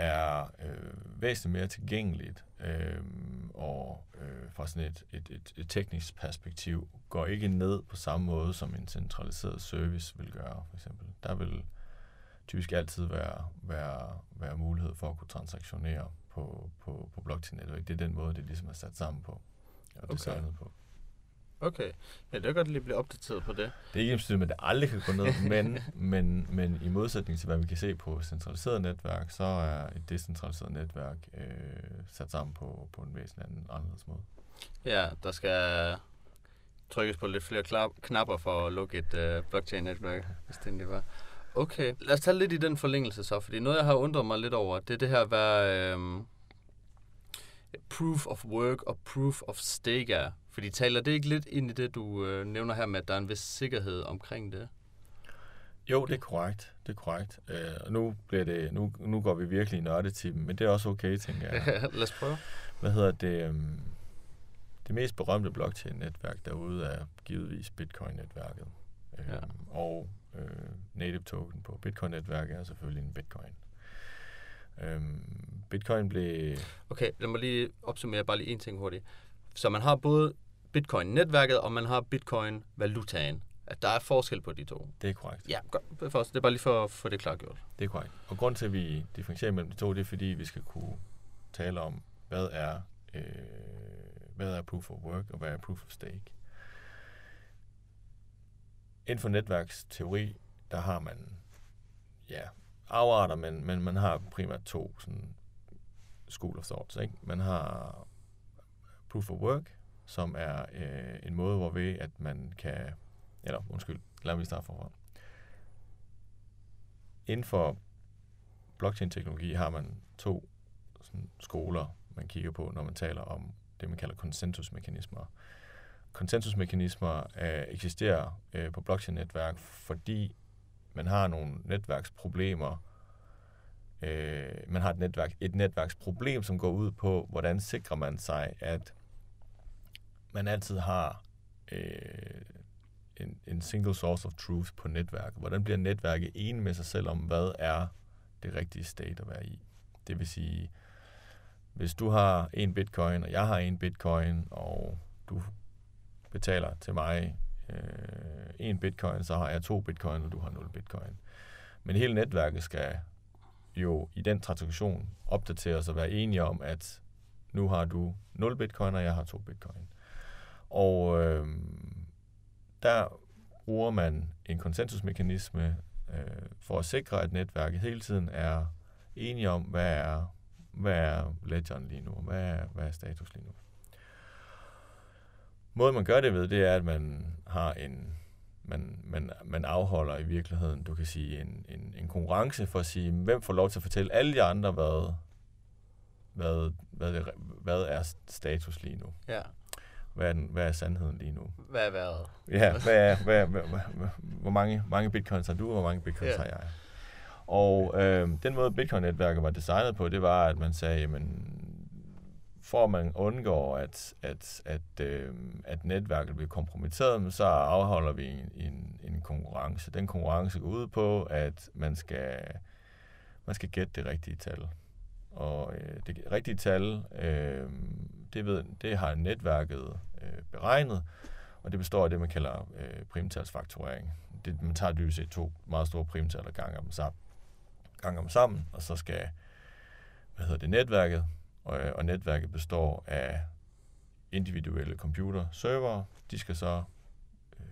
er øh, væsentligt mere tilgængeligt øh, og øh, fra sådan et, et, et, et teknisk perspektiv går ikke ned på samme måde, som en centraliseret service vil gøre, for eksempel. Der vil typisk altid være, være, være mulighed for at kunne transaktionere på, på, på blockchain-netværk. Det er den måde, det ligesom er sat sammen på og Okay. designet på. Okay. Ja, det er godt lige blive opdateret på det. Det er ikke ens at det aldrig kan gå ned, men, men, men i modsætning til, hvad vi kan se på centraliseret netværk, så er et decentraliseret netværk øh, sat sammen på, på en væsentlig anden anderledes måde. Ja, der skal trykkes på lidt flere klap- knapper for at lukke et uh, blockchain-netværk, hvis det egentlig var. Okay, lad os tage lidt i den forlængelse så, fordi noget, jeg har undret mig lidt over, det er det her, hvad øhm, proof of work og proof of stake er. Fordi taler det ikke lidt ind i det, du øh, nævner her med, at der er en vis sikkerhed omkring det? Jo, det er korrekt. Det er korrekt. Øh, og nu, bliver det, nu, nu går vi virkelig i nørdetimen, men det er også okay, tænker jeg. lad os prøve. Hvad hedder det? øhm, Det mest berømte blockchain-netværk derude er givetvis Bitcoin-netværket. Øhm, Ja. Og øh, native token på Bitcoin-netværket er selvfølgelig en Bitcoin. Øhm, Bitcoin blev... Okay, lad mig lige opsummere bare lige en ting hurtigt. Så man har både Bitcoin-netværket, og man har Bitcoin-valutaen. At der er forskel på de to. Det er korrekt. Ja, godt. Det er er bare lige for at få det klargjort. Det er korrekt. Og grund til, at vi differentierer mellem de to, det er, fordi vi skal kunne tale om, hvad er, øh, hvad er proof of work, og hvad er proof of stake. Inden for netværksteori, der har man ja, afarter, men, men man har primært to sådan, school of thoughts. Ikke? Man har proof of work, som er øh, en måde, hvorved at man kan, eller undskyld, lad mig starte forfra. Inden for blockchain-teknologi har man to sådan, skoler, man kigger på, når man taler om det, man kalder konsensusmekanismer. Konsensusmekanismer øh, eksisterer øh, på blockchain-netværk, fordi man har nogle netværksproblemer. Øh, man har et, netværk, et netværksproblem, som går ud på, hvordan sikrer man sig, at man altid har øh, en, en single source of truth på netværket. Hvordan bliver netværket enig med sig selv om, hvad er det rigtige state at være i? Det vil sige, hvis du har en bitcoin, og jeg har en bitcoin, og du betaler til mig øh, en bitcoin, så har jeg to bitcoin, og du har 0 bitcoin. Men hele netværket skal jo i den transaktion opdateres og være enige om, at nu har du 0 bitcoin, og jeg har to bitcoin. Og øh, der bruger man en konsensusmekanisme øh, for at sikre, at netværket hele tiden er enige om, hvad er, hvad er ledgeren lige nu, hvad er, hvad er status lige nu. Måden man gør det ved, det er, at man har en man, man, man afholder i virkeligheden, du kan sige, en, en, en konkurrence for at sige, hvem får lov til at fortælle alle de andre, hvad, hvad, hvad, hvad er status lige nu? Ja. Hvad er, den, hvad er sandheden lige nu? Hvad er været? Ja, hvad er, hvad, hvad, hvad, hvad, hvor mange, mange bitcoins har du, og hvor mange bitcoins Ja. har jeg? Og øh, den måde, Bitcoin-netværket var designet på, det var, at man sagde, jamen, for at man undgår, at, at, at, øh, at netværket bliver kompromitteret, så afholder vi en, en, en konkurrence. Den konkurrence går ud på, at man skal, man skal gætte det rigtige tal. Og øh, det rigtige tal, øh, det, ved, det har netværket øh, beregnet, og det består af det, man kalder øh, primtalsfaktorering. Det, man tager dybest set to meget store primtal og ganger dem sammen, ganger dem sammen og så skal hvad hedder det, netværket, og, øh, og netværket består af individuelle computerservere. De skal så øh,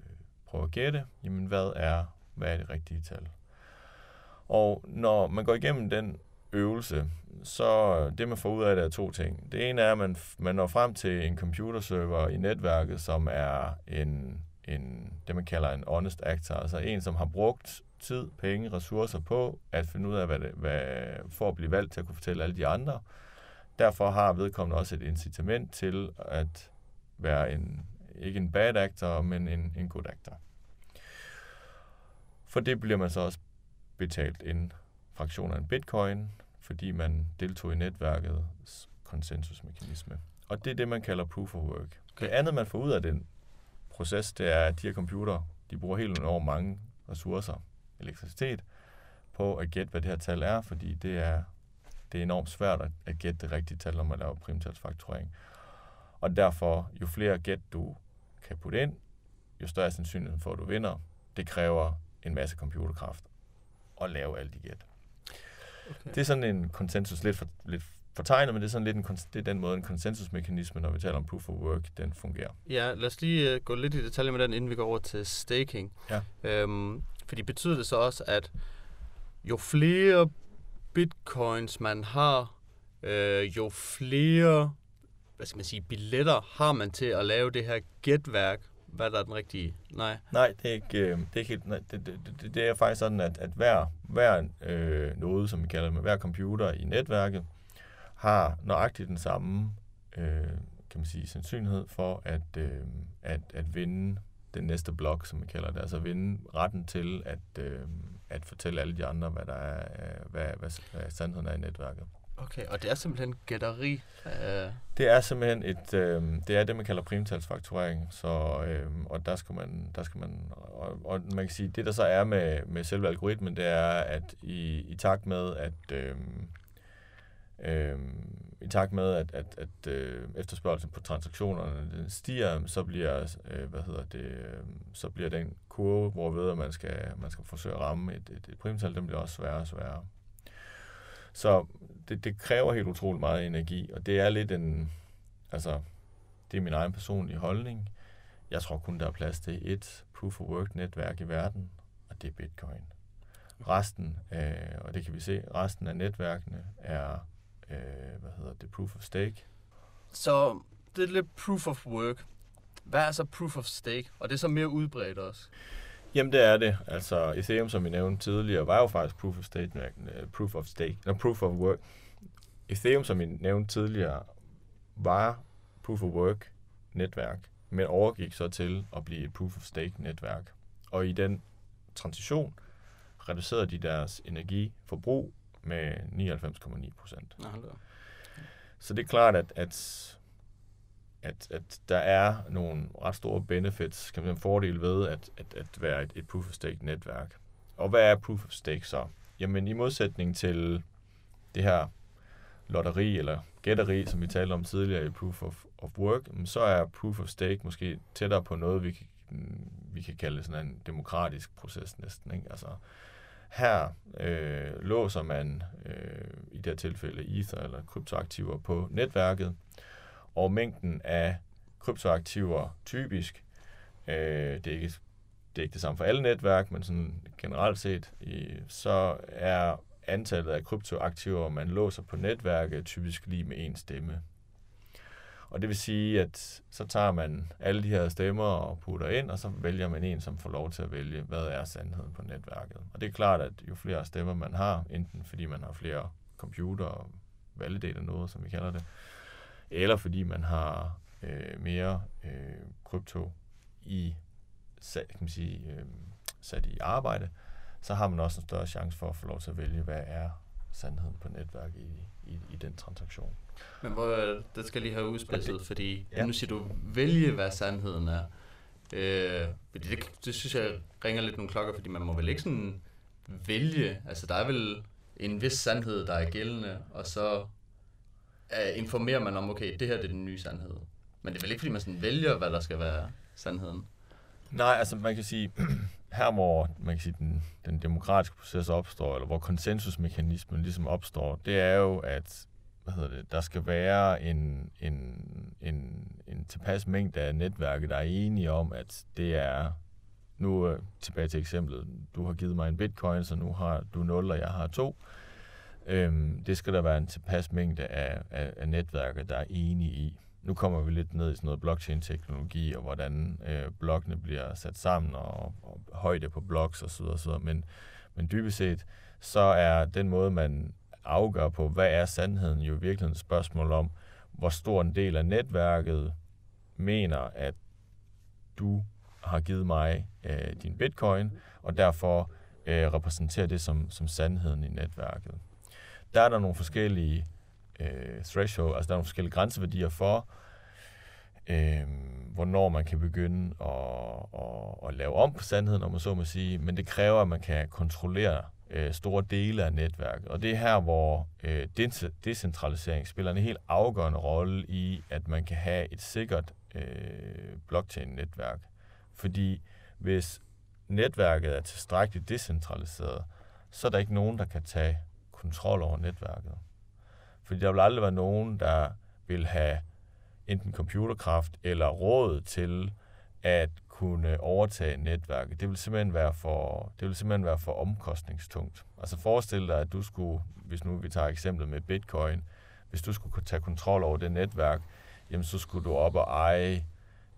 prøve at gætte, jamen hvad er, hvad er det rigtige tal. Og når man går igennem den øvelse, så øh, det man får ud af det er to ting. Det ene er, at man, man når frem til en computerserver i netværket, som er en, en, det man kalder en honest actor, altså en, som har brugt tid, penge, ressourcer på at finde ud af, hvad det, hvad, for at blive valgt til at kunne fortælle alle de andre. Derfor har vedkommende også et incitament til at være en, ikke en bad actor, men en, en good actor. For det bliver man så også betalt inden fraktion af en bitcoin, fordi man deltog i netværkets konsensusmekanisme. Og det er det, man kalder proof of work. Okay. Det andet, man får ud af den proces, det er, at de her computer, de bruger helt enormt mange ressourcer, elektricitet, på at gætte, hvad det her tal er, fordi det er, det er enormt svært at, at gætte det rigtige tal, når man laver primtalsfakturering. Og derfor, jo flere gæt du kan putte ind, jo større sandsynlighed for, at du vinder. Det kræver en masse computerkraft at lave alle de gæt. Okay. Det er sådan en konsensus, lidt, for, lidt fortegnet, men det er sådan lidt en, det er den måde, en konsensusmekanisme, når vi taler om proof of work, den fungerer. Ja, lad os lige uh, gå lidt i detaljer med den, inden vi går over til staking. Ja. Øhm, fordi betyder det så også, at jo flere bitcoins man har, øh, jo flere hvad skal man sige, billetter har man til at lave det her gætværk, hvad der er den rigtige? Nej. Nej, det er ikke, øh, det er ikke helt, nej, det, det, det, det, er faktisk sådan, at, at hver, hver øh, node, som vi kalder det, hver computer i netværket, har nøjagtigt den samme øh, kan man sige, sandsynlighed for at, øh, at, at vinde den næste blok, som vi kalder det, altså vinde retten til at, øh, at fortælle alle de andre, hvad der er, øh, hvad, hvad, hvad sandheden er i netværket. Okay, og det er simpelthen gætteri? Øh. Det er simpelthen et, øh, det er det, man kalder primtalsfakturering, så, øh, og der skal man, der skal man og, og man kan sige, det der så er med, med selve algoritmen, det er, at i, i takt med, at øh, øh, i takt med, at, at, at øh, efterspørgelsen på transaktionerne den stiger, så bliver, øh, hvad hedder det, øh, så bliver den kurve, hvor ved, at man skal, man skal forsøge at ramme et, et, et primtal, den bliver også sværere og sværere. Så det, det kræver helt utrolig meget energi, og det er lidt en, altså, det er min egen personlige holdning. Jeg tror kun, der er plads til et proof of work netværk i verden, og det er Bitcoin. Resten, øh, og det kan vi se, resten af netværkene er, øh, hvad hedder det, proof of stake. Så det er lidt proof of work. Hvad er så proof of stake? Og det er så mere udbredt også. Jamen det er det. Altså Ethereum, som vi nævnte tidligere, var jo faktisk proof of stake, uh, proof of stake, no, proof of work. Ethereum, som vi nævnte tidligere, var proof of work netværk, men overgik så til at blive et proof of stake netværk. Og i den transition reducerede de deres energiforbrug med 99,9 procent. Så det er klart, at, at at, at der er nogle ret store benefits, kan man en fordel ved at, at, at være et, et proof of stake netværk. Og hvad er proof of stake så? Jamen i modsætning til det her lotteri eller gætteri, som vi talte om tidligere i proof of, of work, så er proof of stake måske tættere på noget, vi kan, mm, vi kan kalde sådan en demokratisk proces næsten. Ikke? Altså, her øh, låser man øh, i det her tilfælde Ether eller kryptoaktiver på netværket, og mængden af kryptoaktiver typisk, øh, det, er ikke, det er ikke det samme for alle netværk, men sådan generelt set, i, så er antallet af kryptoaktiver, man låser på netværket, typisk lige med en stemme. Og det vil sige, at så tager man alle de her stemmer og putter ind, og så vælger man en, som får lov til at vælge, hvad er sandheden på netværket. Og det er klart, at jo flere stemmer man har, enten fordi man har flere computer og validater noget, som vi kalder det, eller fordi man har øh, mere øh, krypto i sat, kan man sige, øh, sat i arbejde, så har man også en større chance for at få lov til at vælge, hvad er sandheden på netværk i, i, i den transaktion. Men hvor, det skal lige have udspidset, fordi ja. nu siger du, vælge hvad sandheden er. Øh, fordi det, det synes jeg ringer lidt nogle klokker, fordi man må vel ikke sådan vælge, altså der er vel en vis sandhed, der er gældende, og så uh, informerer man om, okay, det her det er den nye sandhed. Men det er vel ikke, fordi man sådan vælger, hvad der skal være sandheden? Nej, altså man kan sige, her hvor man kan sige, den, den demokratiske proces opstår, eller hvor konsensusmekanismen ligesom opstår, det er jo, at hvad hedder det, der skal være en, en, en, en tilpas mængde af netværket, der er enige om, at det er, nu øh, tilbage til eksemplet, du har givet mig en bitcoin, så nu har du 0, og jeg har 2. Øhm, det skal der være en tilpas mængde af, af, af netværker, der er enige i. Nu kommer vi lidt ned i sådan noget blockchain-teknologi, og hvordan øh, blokkene bliver sat sammen, og, og højde på blocks osv. osv. Men, men dybest set, så er den måde, man afgør på, hvad er sandheden, jo virkelig et spørgsmål om, hvor stor en del af netværket mener, at du har givet mig øh, din bitcoin, og derfor øh, repræsenterer det som, som sandheden i netværket. Der er der nogle forskellige øh, threshold, altså der er nogle forskellige grænseværdier for, øh, hvornår man kan begynde at, at, at lave om på sandheden, om man så må sige, men det kræver, at man kan kontrollere øh, store dele af netværket. Og det er her, hvor øh, decentralisering spiller en helt afgørende rolle i, at man kan have et sikkert øh, blockchain-netværk. Fordi hvis netværket er tilstrækkeligt decentraliseret, så er der ikke nogen, der kan tage kontrol over netværket. Fordi der vil aldrig være nogen, der vil have enten computerkraft eller råd til at kunne overtage netværket. Det vil simpelthen være for, det vil simpelthen være for omkostningstungt. Altså forestil dig, at du skulle, hvis nu vi tager eksemplet med Bitcoin, hvis du skulle tage kontrol over det netværk, jamen så skulle du op og eje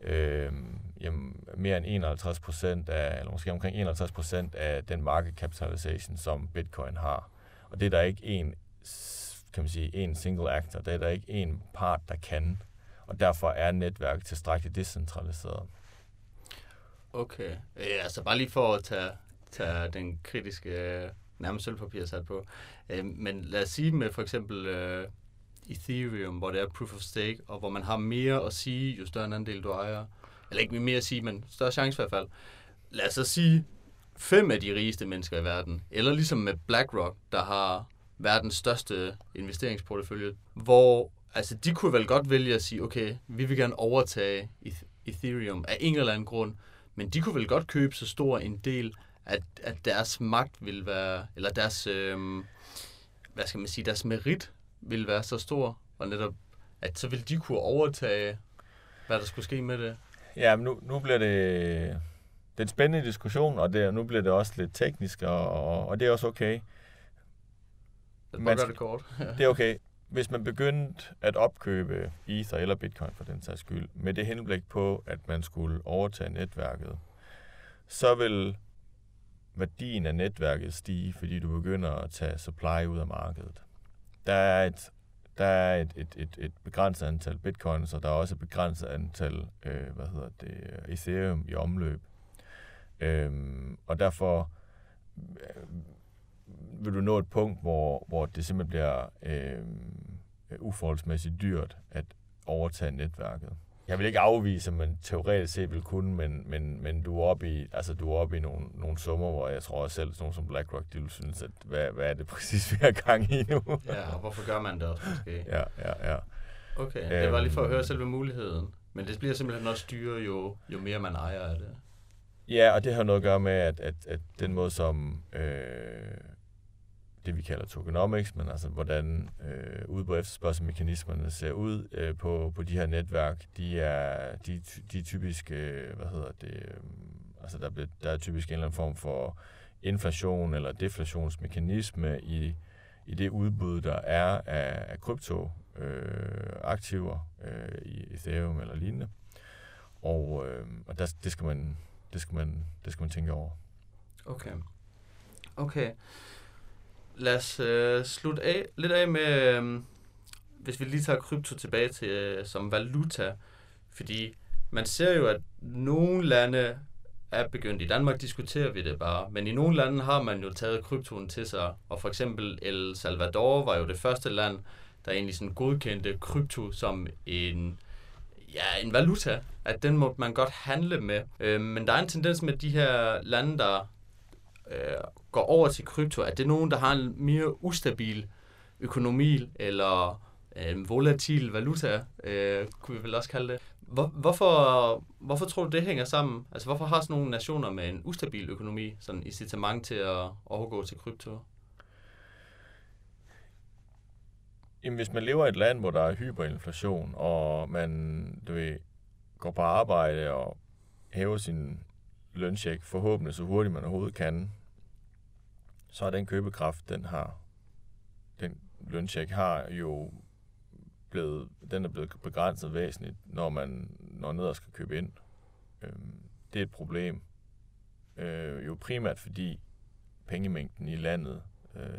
øh, jamen, mere end 51 procent af, eller måske omkring 51 procent af den market capitalization, som Bitcoin har. Og det er der ikke en, kan man sige, en single actor, det er der ikke en part, der kan. Og derfor er netværket tilstrækkeligt decentraliseret. Okay. Ja, altså bare lige for at tage, tage den kritiske, øh, nærmest sølvpapir sat på. Øh, men lad os sige med for eksempel øh, Ethereum, hvor det er proof of stake, og hvor man har mere at sige, jo større en andel du ejer. Eller ikke mere at sige, men større chance i hvert fald. Lad os så sige, fem af de rigeste mennesker i verden, eller ligesom med BlackRock, der har verdens største investeringsportefølje, hvor altså, de kunne vel godt vælge at sige, okay, vi vil gerne overtage Ethereum af en eller anden grund, men de kunne vel godt købe så stor en del, at, at deres magt vil være, eller deres, øh, hvad skal man sige, deres merit vil være så stor, og netop, at så vil de kunne overtage, hvad der skulle ske med det. Ja, men nu, nu bliver det, det er en spændende diskussion, og det, nu bliver det også lidt teknisk, og, og det er også okay. Det er det kort. det er okay. Hvis man begyndte at opkøbe Ether eller Bitcoin for den sags skyld, med det henblik på, at man skulle overtage netværket, så vil værdien af netværket stige, fordi du begynder at tage supply ud af markedet. Der er et, der er et, et, et, et begrænset antal bitcoins, og der er også et begrænset antal øh, hvad hedder det, Ethereum i omløb. Øhm, og derfor øh, vil du nå et punkt, hvor, hvor det simpelthen bliver øh, uforholdsmæssigt dyrt at overtage netværket. Jeg vil ikke afvise, at man teoretisk set vil kunne, men, men, men du er oppe i, altså, du er oppe i nogle, nogle summer, hvor jeg tror også selv, nogen som BlackRock, de vil synes, at hvad, hvad er det præcis, vi har gang i nu? ja, og hvorfor gør man det også måske? ja, ja, ja. Okay, det var lige for at høre øhm. selve muligheden. Men det bliver simpelthen også dyrere, jo, jo mere man ejer af det. Ja, og det har noget at gøre med, at, at, at den måde, som øh, det, vi kalder tokenomics, men altså hvordan øh, udbud efterspørgselsmekanismerne ser ud øh, på, på de her netværk, de er, de, de er typisk, øh, hvad hedder det, øh, altså der, bliver, der er typisk en eller anden form for inflation eller deflationsmekanisme i, i det udbud, der er af, af krypto øh, øh, i Ethereum eller lignende. Og, øh, og der, det, skal man, det, skal man, det skal man tænke over. Okay. Okay lad os øh, slutte af, lidt af med, øh, hvis vi lige tager krypto tilbage til øh, som valuta. Fordi man ser jo, at nogle lande er begyndt. I Danmark diskuterer vi det bare, men i nogle lande har man jo taget kryptoen til sig. Og for eksempel El Salvador var jo det første land, der egentlig sådan godkendte krypto som en, ja, en valuta, at den må man godt handle med. Øh, men der er en tendens med de her lande, der øh, går over til krypto, at det er nogen, der har en mere ustabil økonomi eller en volatil valuta, øh, kunne vi vel også kalde det. Hvor, hvorfor, hvorfor tror du, det hænger sammen? Altså, hvorfor har sådan nogle nationer med en ustabil økonomi sådan incitament til at overgå til krypto? Jamen, hvis man lever i et land, hvor der er hyperinflation, og man du ved, går på arbejde og hæver sin løncheck forhåbentlig så hurtigt man overhovedet kan, så er den købekraft, den har, den løncheck har jo blevet, den er blevet begrænset væsentligt, når man når ned og skal købe ind. Øh, det er et problem. Øh, jo primært fordi pengemængden i landet øh,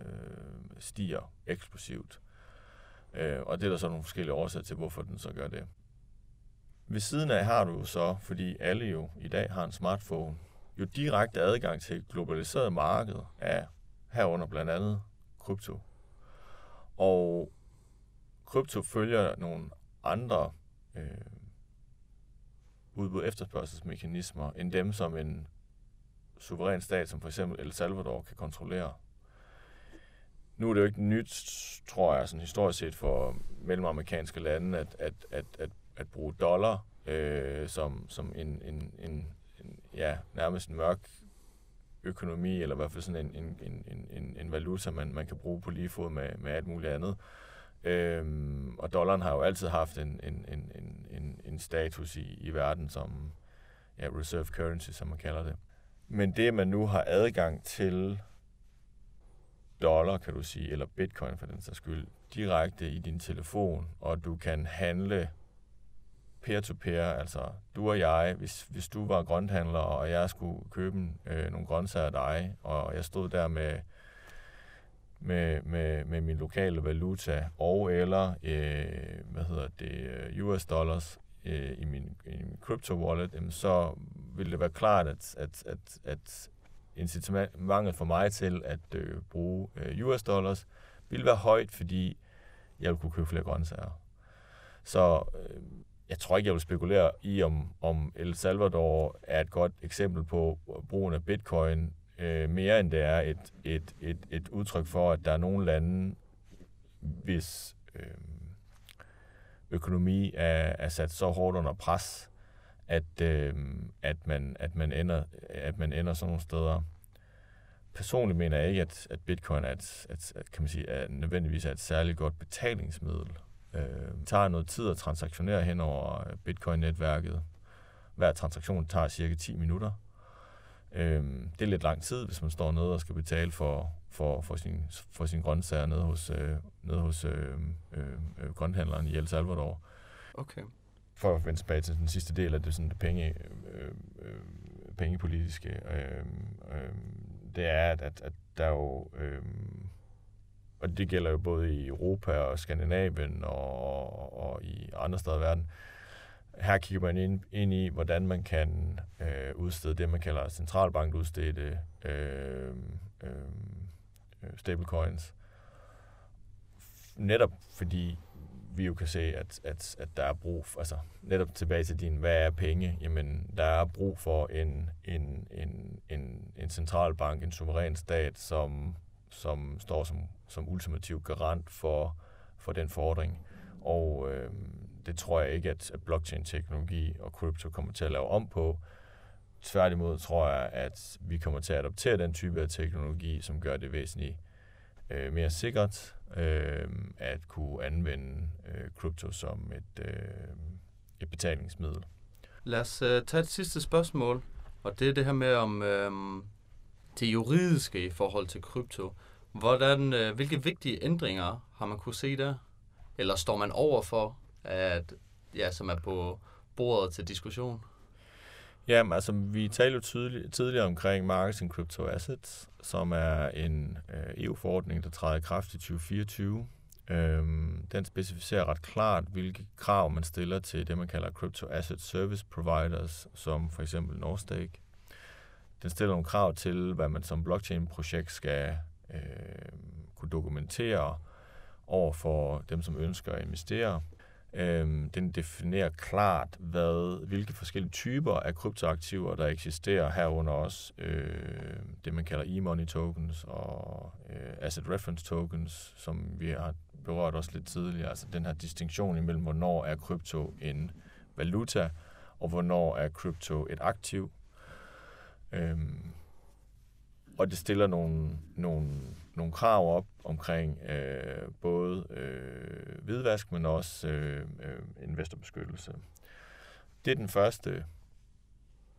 stiger eksplosivt. Øh, og det er der så nogle forskellige årsager til, hvorfor den så gør det. Ved siden af har du jo så, fordi alle jo i dag har en smartphone, jo direkte adgang til et globaliseret marked af herunder blandt andet krypto. Og krypto følger nogle andre øh, udbud efterspørgselsmekanismer end dem, som en suveræn stat, som for eksempel El Salvador, kan kontrollere. Nu er det jo ikke nyt, tror jeg, sådan historisk set for mellemamerikanske lande, at, at, at, at, at bruge dollar øh, som, som en, en, en, en, ja, nærmest en mørk økonomi, eller i hvert fald sådan en, en, en, en, en valuta, man, man kan bruge på lige fod med, med alt muligt andet. Øhm, og dollaren har jo altid haft en, en, en, en, en status i, i verden som ja, reserve currency, som man kalder det. Men det, man nu har adgang til dollar, kan du sige, eller bitcoin for den sags skyld, direkte i din telefon, og du kan handle peer-to-peer, altså du og jeg, hvis, hvis du var grønthandler, og jeg skulle købe øh, nogle grøntsager af dig, og jeg stod der med, med, med, med min lokale valuta, og eller, øh, hvad hedder det, øh, US dollars øh, i min, i min crypto wallet, jamen, så ville det være klart, at, at, at, at incitamentet for mig til at øh, bruge øh, US dollars ville være højt, fordi jeg ville kunne købe flere grøntsager. Så øh, jeg tror ikke, jeg vil spekulere i, om, om El Salvador er et godt eksempel på brugen af bitcoin, øh, mere end det er et, et, et, et udtryk for, at der er nogle lande, hvis øh, økonomi er, er sat så hårdt under pres, at, øh, at, man, at, man ender, at man ender sådan nogle steder. Personligt mener jeg ikke, at, at bitcoin er, et, at, at, kan man sige, er nødvendigvis er et særligt godt betalingsmiddel. Øh, det tager noget tid at transaktionere hen over bitcoin-netværket. Hver transaktion tager cirka 10 minutter. Øh, det er lidt lang tid, hvis man står nede og skal betale for, for, for, sin, for sin grøntsager nede hos, øh, nede hos øh, øh, øh, grønthandleren i El Salvador. Okay. For at vende tilbage til den sidste del af det, sådan det penge, øh, øh, øh, pengepolitiske, øh, øh, det er, at, at, at der er jo... Øh, og det gælder jo både i Europa og Skandinavien og, og i andre steder i verden. Her kigger man ind, ind i, hvordan man kan øh, udstede det, man kalder centralbankudstedte øh, øh, øh stablecoins. Netop fordi vi jo kan se, at, at, at der er brug for, altså netop tilbage til din, hvad er penge? Jamen, der er brug for en, en, en, en, en centralbank, en suveræn stat, som, som står som, som ultimativ garant for, for den fordring. Og øh, det tror jeg ikke, at, at blockchain-teknologi og krypto kommer til at lave om på. Tværtimod tror jeg, at vi kommer til at adoptere den type af teknologi, som gør det væsentligt øh, mere sikkert øh, at kunne anvende øh, krypto som et, øh, et betalingsmiddel. Lad os øh, tage et sidste spørgsmål, og det er det her med om øh, det juridiske i forhold til krypto. Hvordan, øh, hvilke vigtige ændringer har man kunne se der? Eller står man over for, at, ja, som er på bordet til diskussion? Ja, altså vi talte jo tidlig, tidligere omkring Marketing Crypto Assets, som er en øh, EU-forordning, der træder i kraft i 2024. Øhm, den specificerer ret klart, hvilke krav man stiller til det, man kalder Crypto Asset Service Providers, som for eksempel Norstake. Den stiller nogle krav til, hvad man som blockchain-projekt skal øh, kunne dokumentere over for dem, som ønsker at investere. Øhm, den definerer klart, hvad, hvilke forskellige typer af kryptoaktiver, der eksisterer herunder også øh, det, man kalder e-money tokens og øh, asset reference tokens, som vi har berørt også lidt tidligere. Altså den her distinktion imellem, hvornår er krypto en valuta, og hvornår er krypto et aktiv. Øhm, og det stiller nogle, nogle, nogle krav op omkring øh, både øh, hvidvask, men også øh, øh, investorbeskyttelse. Det er den første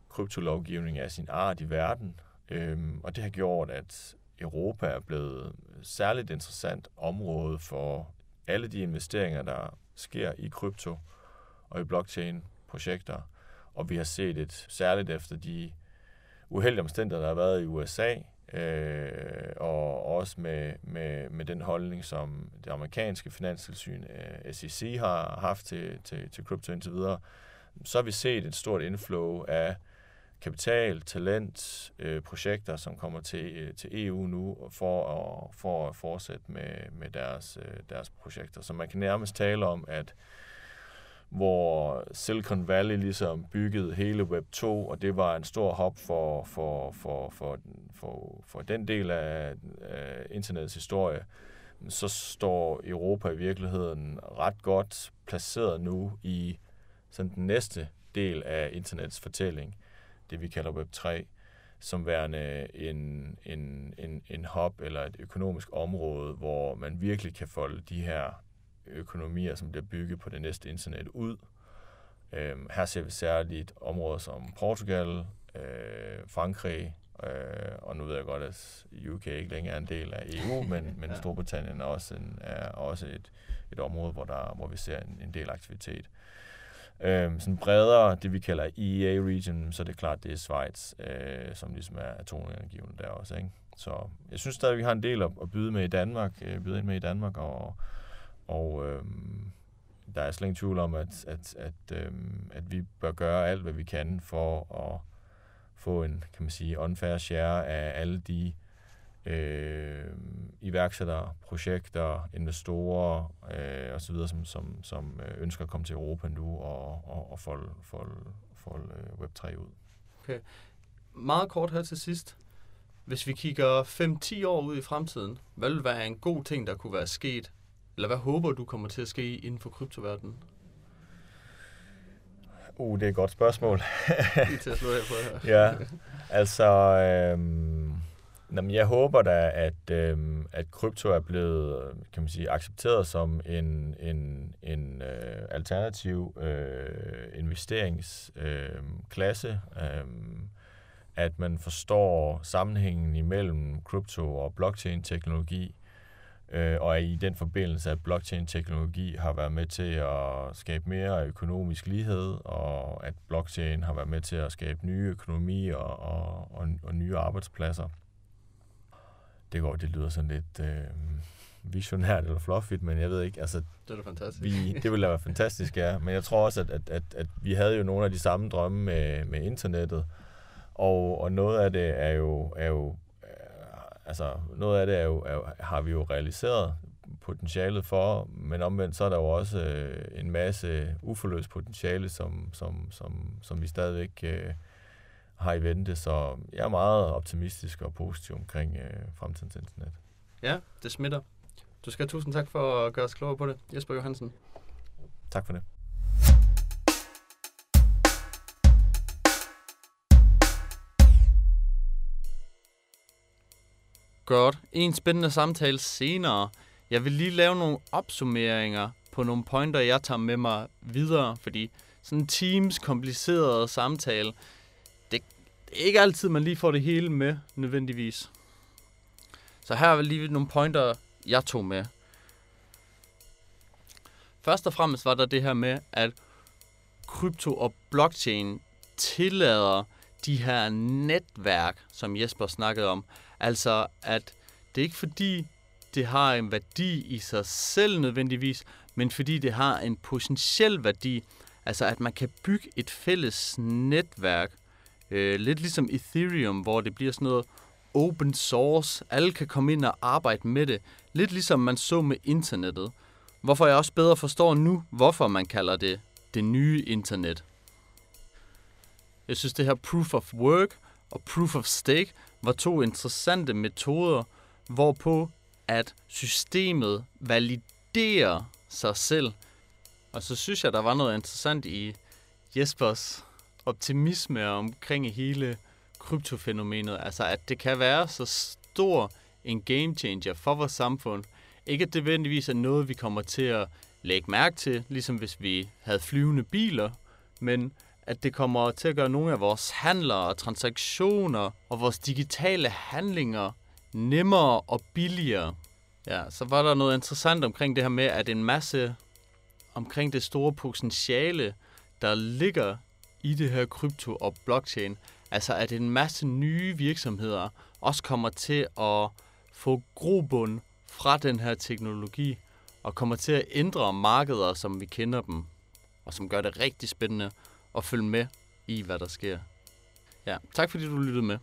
kryptolovgivning af sin art i verden, øh, og det har gjort, at Europa er blevet særligt interessant område for alle de investeringer, der sker i krypto og i blockchain-projekter. Og vi har set et særligt efter de uheldige omstændigheder, der har været i USA, øh, og også med, med, med den holdning, som det amerikanske finanstilsyn, øh, SEC, har haft til, til, til krypto indtil videre, så har vi set et stort inflow af kapital, talent, øh, projekter, som kommer til, øh, til EU nu for at, for at fortsætte med, med deres, øh, deres projekter. Så man kan nærmest tale om, at hvor Silicon Valley ligesom byggede hele Web 2, og det var en stor hop for, for, for, for, for, for den del af, af internettets historie, så står Europa i virkeligheden ret godt placeret nu i sådan den næste del af internets fortælling, det vi kalder Web 3, som værende en, en, en, en hop eller et økonomisk område, hvor man virkelig kan folde de her økonomier, som bliver bygget på det næste internet ud. Øhm, her ser vi særligt områder som Portugal, øh, Frankrig, øh, og nu ved jeg godt, at UK ikke længere er en del af EU, men, men Storbritannien er også, en, er også et, et område, hvor, der, hvor vi ser en, en del aktivitet. Øhm, sådan bredere, det vi kalder EEA-region, så det er klart, det er Schweiz, øh, som ligesom er atomenergiven der også. Ikke? Så jeg synes stadig, vi har en del at, at byde med i Danmark, øh, byde ind med i Danmark, og, og øh, der er slet ingen tvivl om, at, at, at, øh, at vi bør gøre alt, hvad vi kan for at få en, kan man sige, unfair share af alle de øh, iværksættere, projekter, investorer øh, osv., som, som, som øh, ønsker at komme til Europa nu og, og, og folde, folde, folde øh, Web3 ud. Okay. Meget kort her til sidst. Hvis vi kigger 5-10 år ud i fremtiden, hvad vil være en god ting, der kunne være sket? Eller hvad håber du kommer til at ske inden for kryptoverdenen? Uh, det er et godt spørgsmål. Lige til at slå her på her. ja, altså... Øhm, jamen, jeg håber da, at, øhm, at krypto er blevet kan man sige, accepteret som en, en, en øh, alternativ øh, investeringsklasse. Øh, øh, at man forstår sammenhængen imellem krypto og blockchain-teknologi, øh, og i den forbindelse, at blockchain-teknologi har været med til at skabe mere økonomisk lighed, og at blockchain har været med til at skabe nye økonomier og, og, og nye arbejdspladser. Det går, det lyder sådan lidt øh, visionært eller fluffy, men jeg ved ikke, altså... Det er fantastisk. Vi, det ville være fantastisk, ja. Men jeg tror også, at, at, at, at vi havde jo nogle af de samme drømme med, med internettet, og, og noget af det er jo, er jo altså noget af det er jo, er, har vi jo realiseret potentialet for, men omvendt så er der jo også øh, en masse uforløst potentiale, som, som, som, som vi stadigvæk øh, har i vente, så jeg er meget optimistisk og positiv omkring øh, fremtidens internet. Ja, det smitter. Du skal have tusind tak for at gøre os klogere på det, Jesper Johansen. Tak for det. Godt. En spændende samtale senere. Jeg vil lige lave nogle opsummeringer på nogle pointer, jeg tager med mig videre, fordi sådan en Teams komplicerede samtale, det, det er ikke altid, man lige får det hele med, nødvendigvis. Så her er lige nogle pointer, jeg tog med. Først og fremmest var der det her med, at krypto og blockchain tillader de her netværk, som Jesper snakkede om, Altså, at det er ikke fordi, det har en værdi i sig selv nødvendigvis, men fordi det har en potentiel værdi. Altså, at man kan bygge et fælles netværk. Øh, lidt ligesom Ethereum, hvor det bliver sådan noget open source. Alle kan komme ind og arbejde med det. Lidt ligesom man så med internettet. Hvorfor jeg også bedre forstår nu, hvorfor man kalder det det nye internet. Jeg synes, det her proof of work og proof of stake var to interessante metoder, hvorpå at systemet validerer sig selv. Og så synes jeg, der var noget interessant i Jespers optimisme omkring hele kryptofænomenet. Altså, at det kan være så stor en game changer for vores samfund. Ikke at det nødvendigvis er noget, vi kommer til at lægge mærke til, ligesom hvis vi havde flyvende biler, men at det kommer til at gøre nogle af vores handler og transaktioner og vores digitale handlinger nemmere og billigere. Ja, så var der noget interessant omkring det her med, at en masse omkring det store potentiale, der ligger i det her krypto og blockchain. Altså at en masse nye virksomheder også kommer til at få grobund fra den her teknologi og kommer til at ændre markeder, som vi kender dem, og som gør det rigtig spændende og følge med i, hvad der sker. Ja, tak fordi du lyttede med.